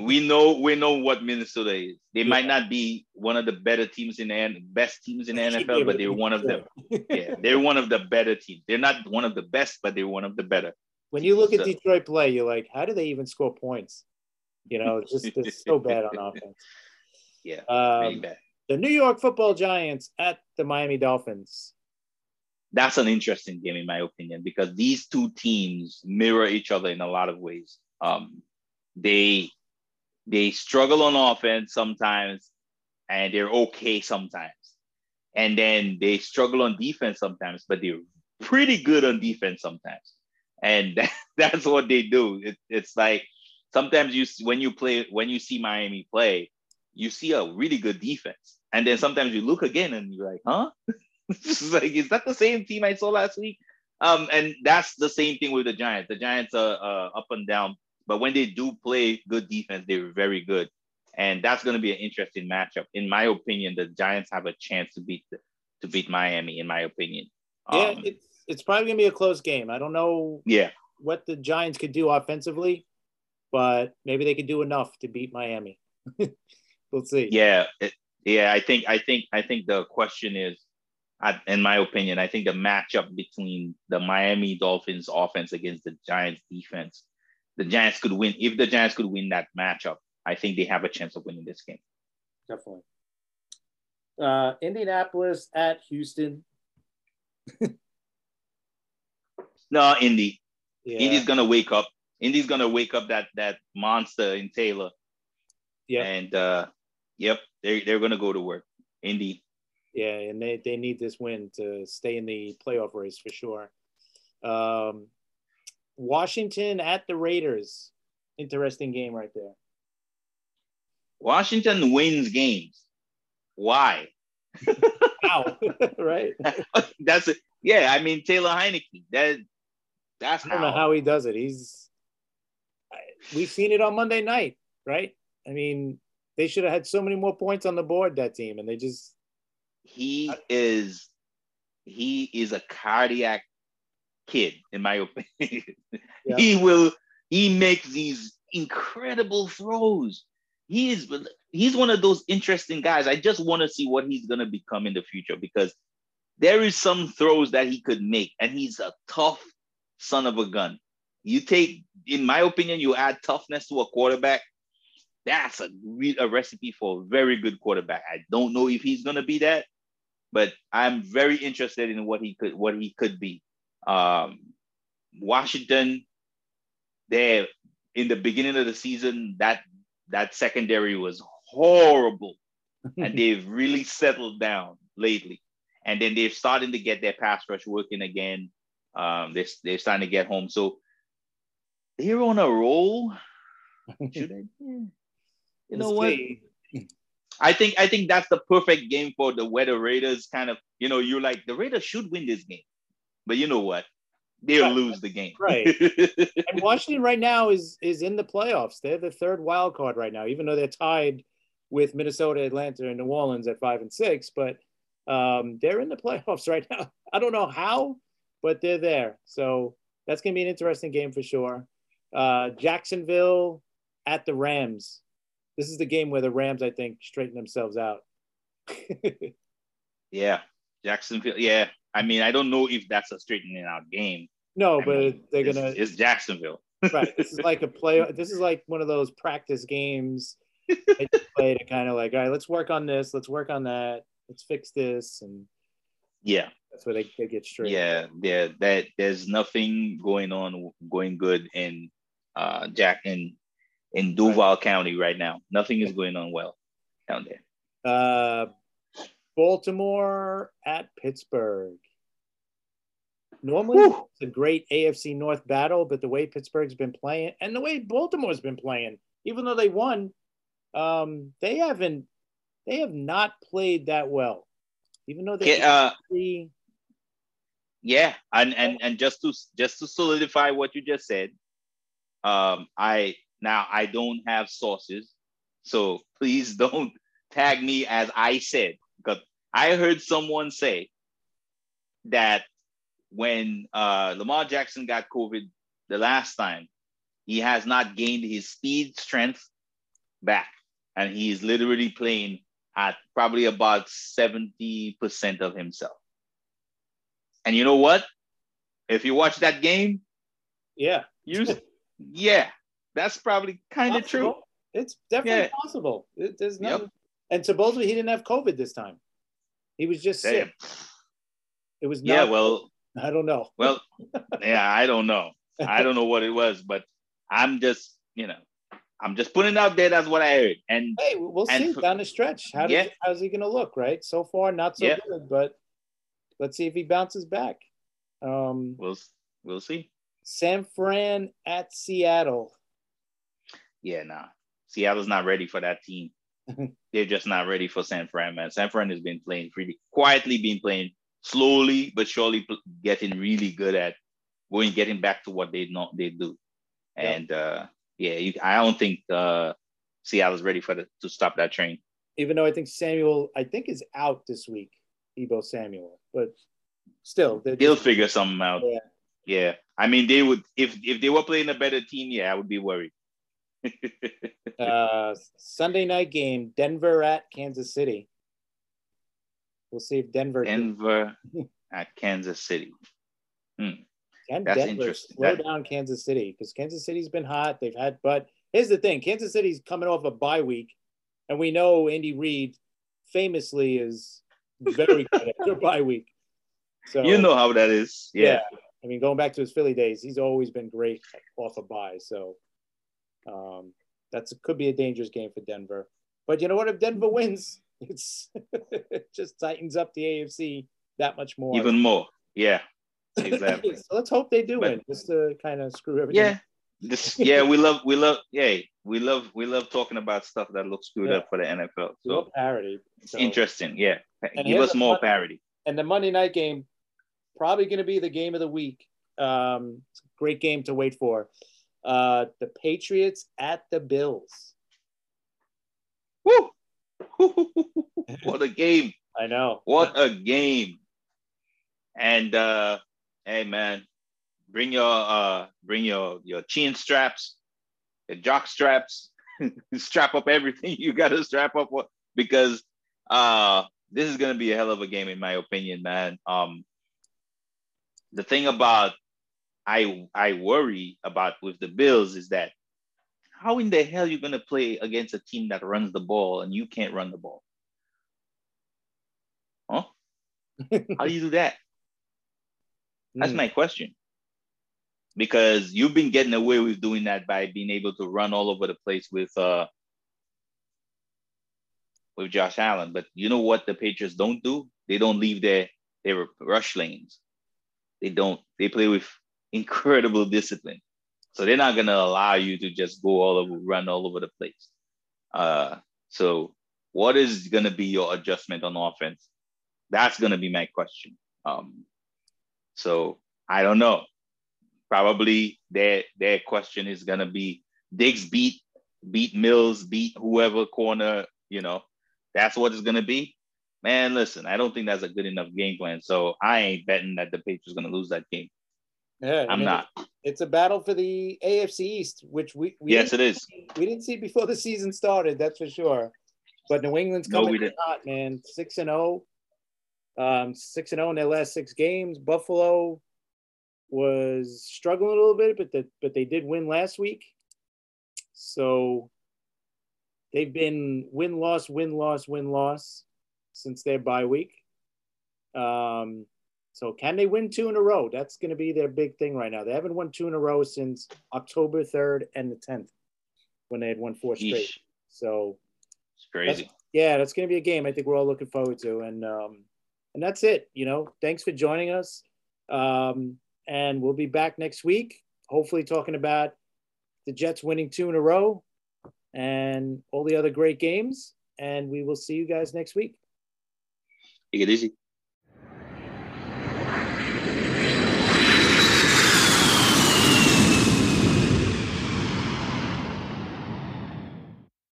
we know we know what Minnesota is. They yeah. might not be one of the better teams in the best teams in the NFL, but they're one of them. yeah, they're one of the better teams. They're not one of the best, but they're one of the better. When you look at Detroit play, you're like, how do they even score points? You know, it's just it's so bad on (laughs) offense. Yeah, um, bad. The New York Football Giants at the Miami Dolphins. That's an interesting game, in my opinion, because these two teams mirror each other in a lot of ways. Um, they they struggle on offense sometimes and they're okay sometimes. And then they struggle on defense sometimes, but they're pretty good on defense sometimes. And that, (laughs) that's what they do. It, it's like sometimes you when you play when you see Miami play, you see a really good defense. And then sometimes you look again and you're like, huh? (laughs) like, is that the same team I saw last week? Um, and that's the same thing with the Giants. The Giants are uh, up and down but when they do play good defense, they're very good. And that's going to be an interesting matchup. In my opinion, the Giants have a chance to beat the, to beat Miami. In my opinion, yeah, um, it's it's probably going to be a close game. I don't know. Yeah, what the Giants could do offensively. but maybe they could do enough to beat Miami. (laughs) we'll see. Yeah, it, yeah. I think I think I think the question is, in my opinion, I think the matchup between the Miami Dolphins offense against the Giants defense, the Giants could win. If the Giants could win that matchup, I think they have a chance of winning this game. Definitely. Uh, Indianapolis at Houston. (laughs) no, Indy. Yeah. Indy's gonna wake up. Indy's gonna wake up that that monster in Taylor. Yeah. And uh, yep, they they're gonna go to work. Indy. Yeah, and they, they need this win to stay in the playoff race for sure. Um, Washington at the Raiders. Interesting game right there. Washington wins games. Why? How? (laughs) right? (laughs) that's it. Yeah, I mean Taylor Heinicke. That that's I don't how. know how he does it. He's we've seen it on Monday night, right? I mean, they should have had so many more points on the board that team, and they just he is he is a cardiac kid, in my opinion. (laughs) Yeah. he will he makes these incredible throws. He is he's one of those interesting guys. I just want to see what he's gonna become in the future because there is some throws that he could make, and he's a tough son of a gun. You take, in my opinion, you add toughness to a quarterback. That's a, a recipe for a very good quarterback. I don't know if he's gonna be that, but I'm very interested in what he could what he could be. Um, Washington, there in the beginning of the season, that that secondary was horrible, and (laughs) they've really settled down lately. And then they're starting to get their pass rush working again. Um, they're, they're starting to get home. So they're on a roll. Should I? (laughs) You know what? I think I think that's the perfect game for the weather Raiders. Kind of, you know, you're like the Raiders should win this game, but you know what? They'll right. lose the game. Right. (laughs) and Washington right now is is in the playoffs. They're the third wild card right now, even though they're tied with Minnesota, Atlanta, and New Orleans at five and six. But um, they're in the (laughs) playoffs right now. I don't know how, but they're there. So that's going to be an interesting game for sure. Uh, Jacksonville at the Rams this is the game where the Rams, I think, straighten themselves out. (laughs) yeah, Jacksonville. Yeah, I mean, I don't know if that's a straightening out game. No, I but mean, they're gonna. It's, Jacksonville. right. This is like a (laughs) play. This is like one of those practice games. they (laughs) play to kind of like, all right, let's work on this. Let's work on that. Let's fix this. And yeah, that's where they, they get straight. Yeah, yeah. That there's nothing going on, going good in uh Jack in in Duval right. County right now. Nothing is going on well down there. Uh, Baltimore at Pittsburgh. Normally, Whew. it's a great AFC North battle, but the way Pittsburgh's been playing and the way Baltimore's been playing, even though they won, um, they haven't, they have not played that well. Even though they, uh, yeah, and and and just to just to solidify what you just said, um, I now, I don't have sources, so please (laughs) don't tag me as I said, because I heard someone say that when uh, Lamar Jackson got COVID the last time, he has not gained his speed strength back. And he's literally playing at probably about 70% of himself. And you know what? If you watch that game, yeah, you (laughs) yeah, that's probably kind of true. It's definitely yeah. possible. It, there's no, yep. And supposedly he didn't have COVID this time. He was just Damn. sick. It was not, yeah. Well, I don't know. Well, yeah, I don't know. I don't know what it was, but I'm just you know I'm just putting out there. That's what I heard. And hey, we'll and see for, down the stretch. How does, yeah. how's he going to look? Right. So far, not so yeah. good, but let's see if he bounces back. Um, we'll we'll see. San Fran at Seattle yeah, nah. Seattle's not ready for that team. (laughs) They're just not ready for San Fran, man. San Fran has been playing pretty quietly, been playing slowly but surely, getting really good at going, getting back to what they know they do. Yeah. And uh, yeah, you, I don't think uh, Seattle's ready for the, to stop that train. Even though I think Samuel, I think is out this week, Deebo Samuel, but still, they'll just, figure something out. Yeah. yeah, I mean, they would if if they were playing a better team, yeah, I would be worried. (laughs) uh, Sunday night game, Denver at Kansas City. We'll see if Denver. Denver (laughs) at Kansas City. Hmm. Can That's Denver interesting. slow That- down Kansas City because Kansas City's been hot. They've had, but here's the thing: Kansas City's coming off a bye week, and we know Andy Reid famously is very good after a bye week. So You know how that is. Yeah. I mean, going back to his Philly days, he's always been great off a bye. So um, that's could be a dangerous game for Denver. But you know what? If Denver wins, (laughs) it's it just tightens up the AFC that much more. Even more. Yeah. Exactly. (laughs) so let's hope they do But- win, just to kind of screw everything. yeah. (laughs) This yeah, we love we love yeah, we love we love talking about stuff that looks screwed Yeah. up for the NFL. So parity. it's So- interesting. Yeah. And Give us more parity. And the Monday night game, probably going to be the game of the week. Um, it's a great game to wait for. Uh, the Patriots at the Bills. Woo! (laughs) what a game. I know. What a game. And uh hey man, bring your uh bring your your chin straps, your jock straps, (laughs) strap up everything you gotta strap up because uh this is gonna be a hell of a game in my opinion, man. Um the thing about I I worry about with the Bills is that how in the hell are you gonna play against a team that runs the ball and you can't run the ball? Huh? How do you do that? (laughs) That's Mm. my question. Because you've been getting away with doing that by being able to run all over the place with uh with Josh Allen. But you know what the Patriots don't do? They don't leave their their rush lanes. They don't. They play with incredible discipline. So they're not gonna allow you to just go all over, run all over the place. Uh, so what is gonna be your adjustment on offense? That's gonna be my question. Um, so I don't know. Probably their their question is gonna be Diggs beat beat Mills beat whoever corner. You know, that's what it's gonna be. Man, listen, I don't think that's a good enough game plan. So I ain't betting that the Patriots gonna lose that game. Yeah, I'm not. It's a battle for the AFC East, which we, we Yes, it is. we didn't see before the season started. That's for sure. But New England's coming didn't. hot, man. Six and zero. Um, six and zero in their last six games. Buffalo was struggling a little bit, but the, but they did win last week. So they've been win loss win loss win loss since their bye week. Um, so can they win two in a row? That's going to be their big thing right now. They haven't won two in a row since October third and the tenth, when they had won four straight. Yeesh, So it's crazy. yeah, that's going to be a game I think we're all looking forward to. And um, and that's it. You know, thanks for joining us. Um, and we'll be back next week, hopefully talking about the Jets winning two in a row and all the other great games. And we will see you guys next week. Take it easy.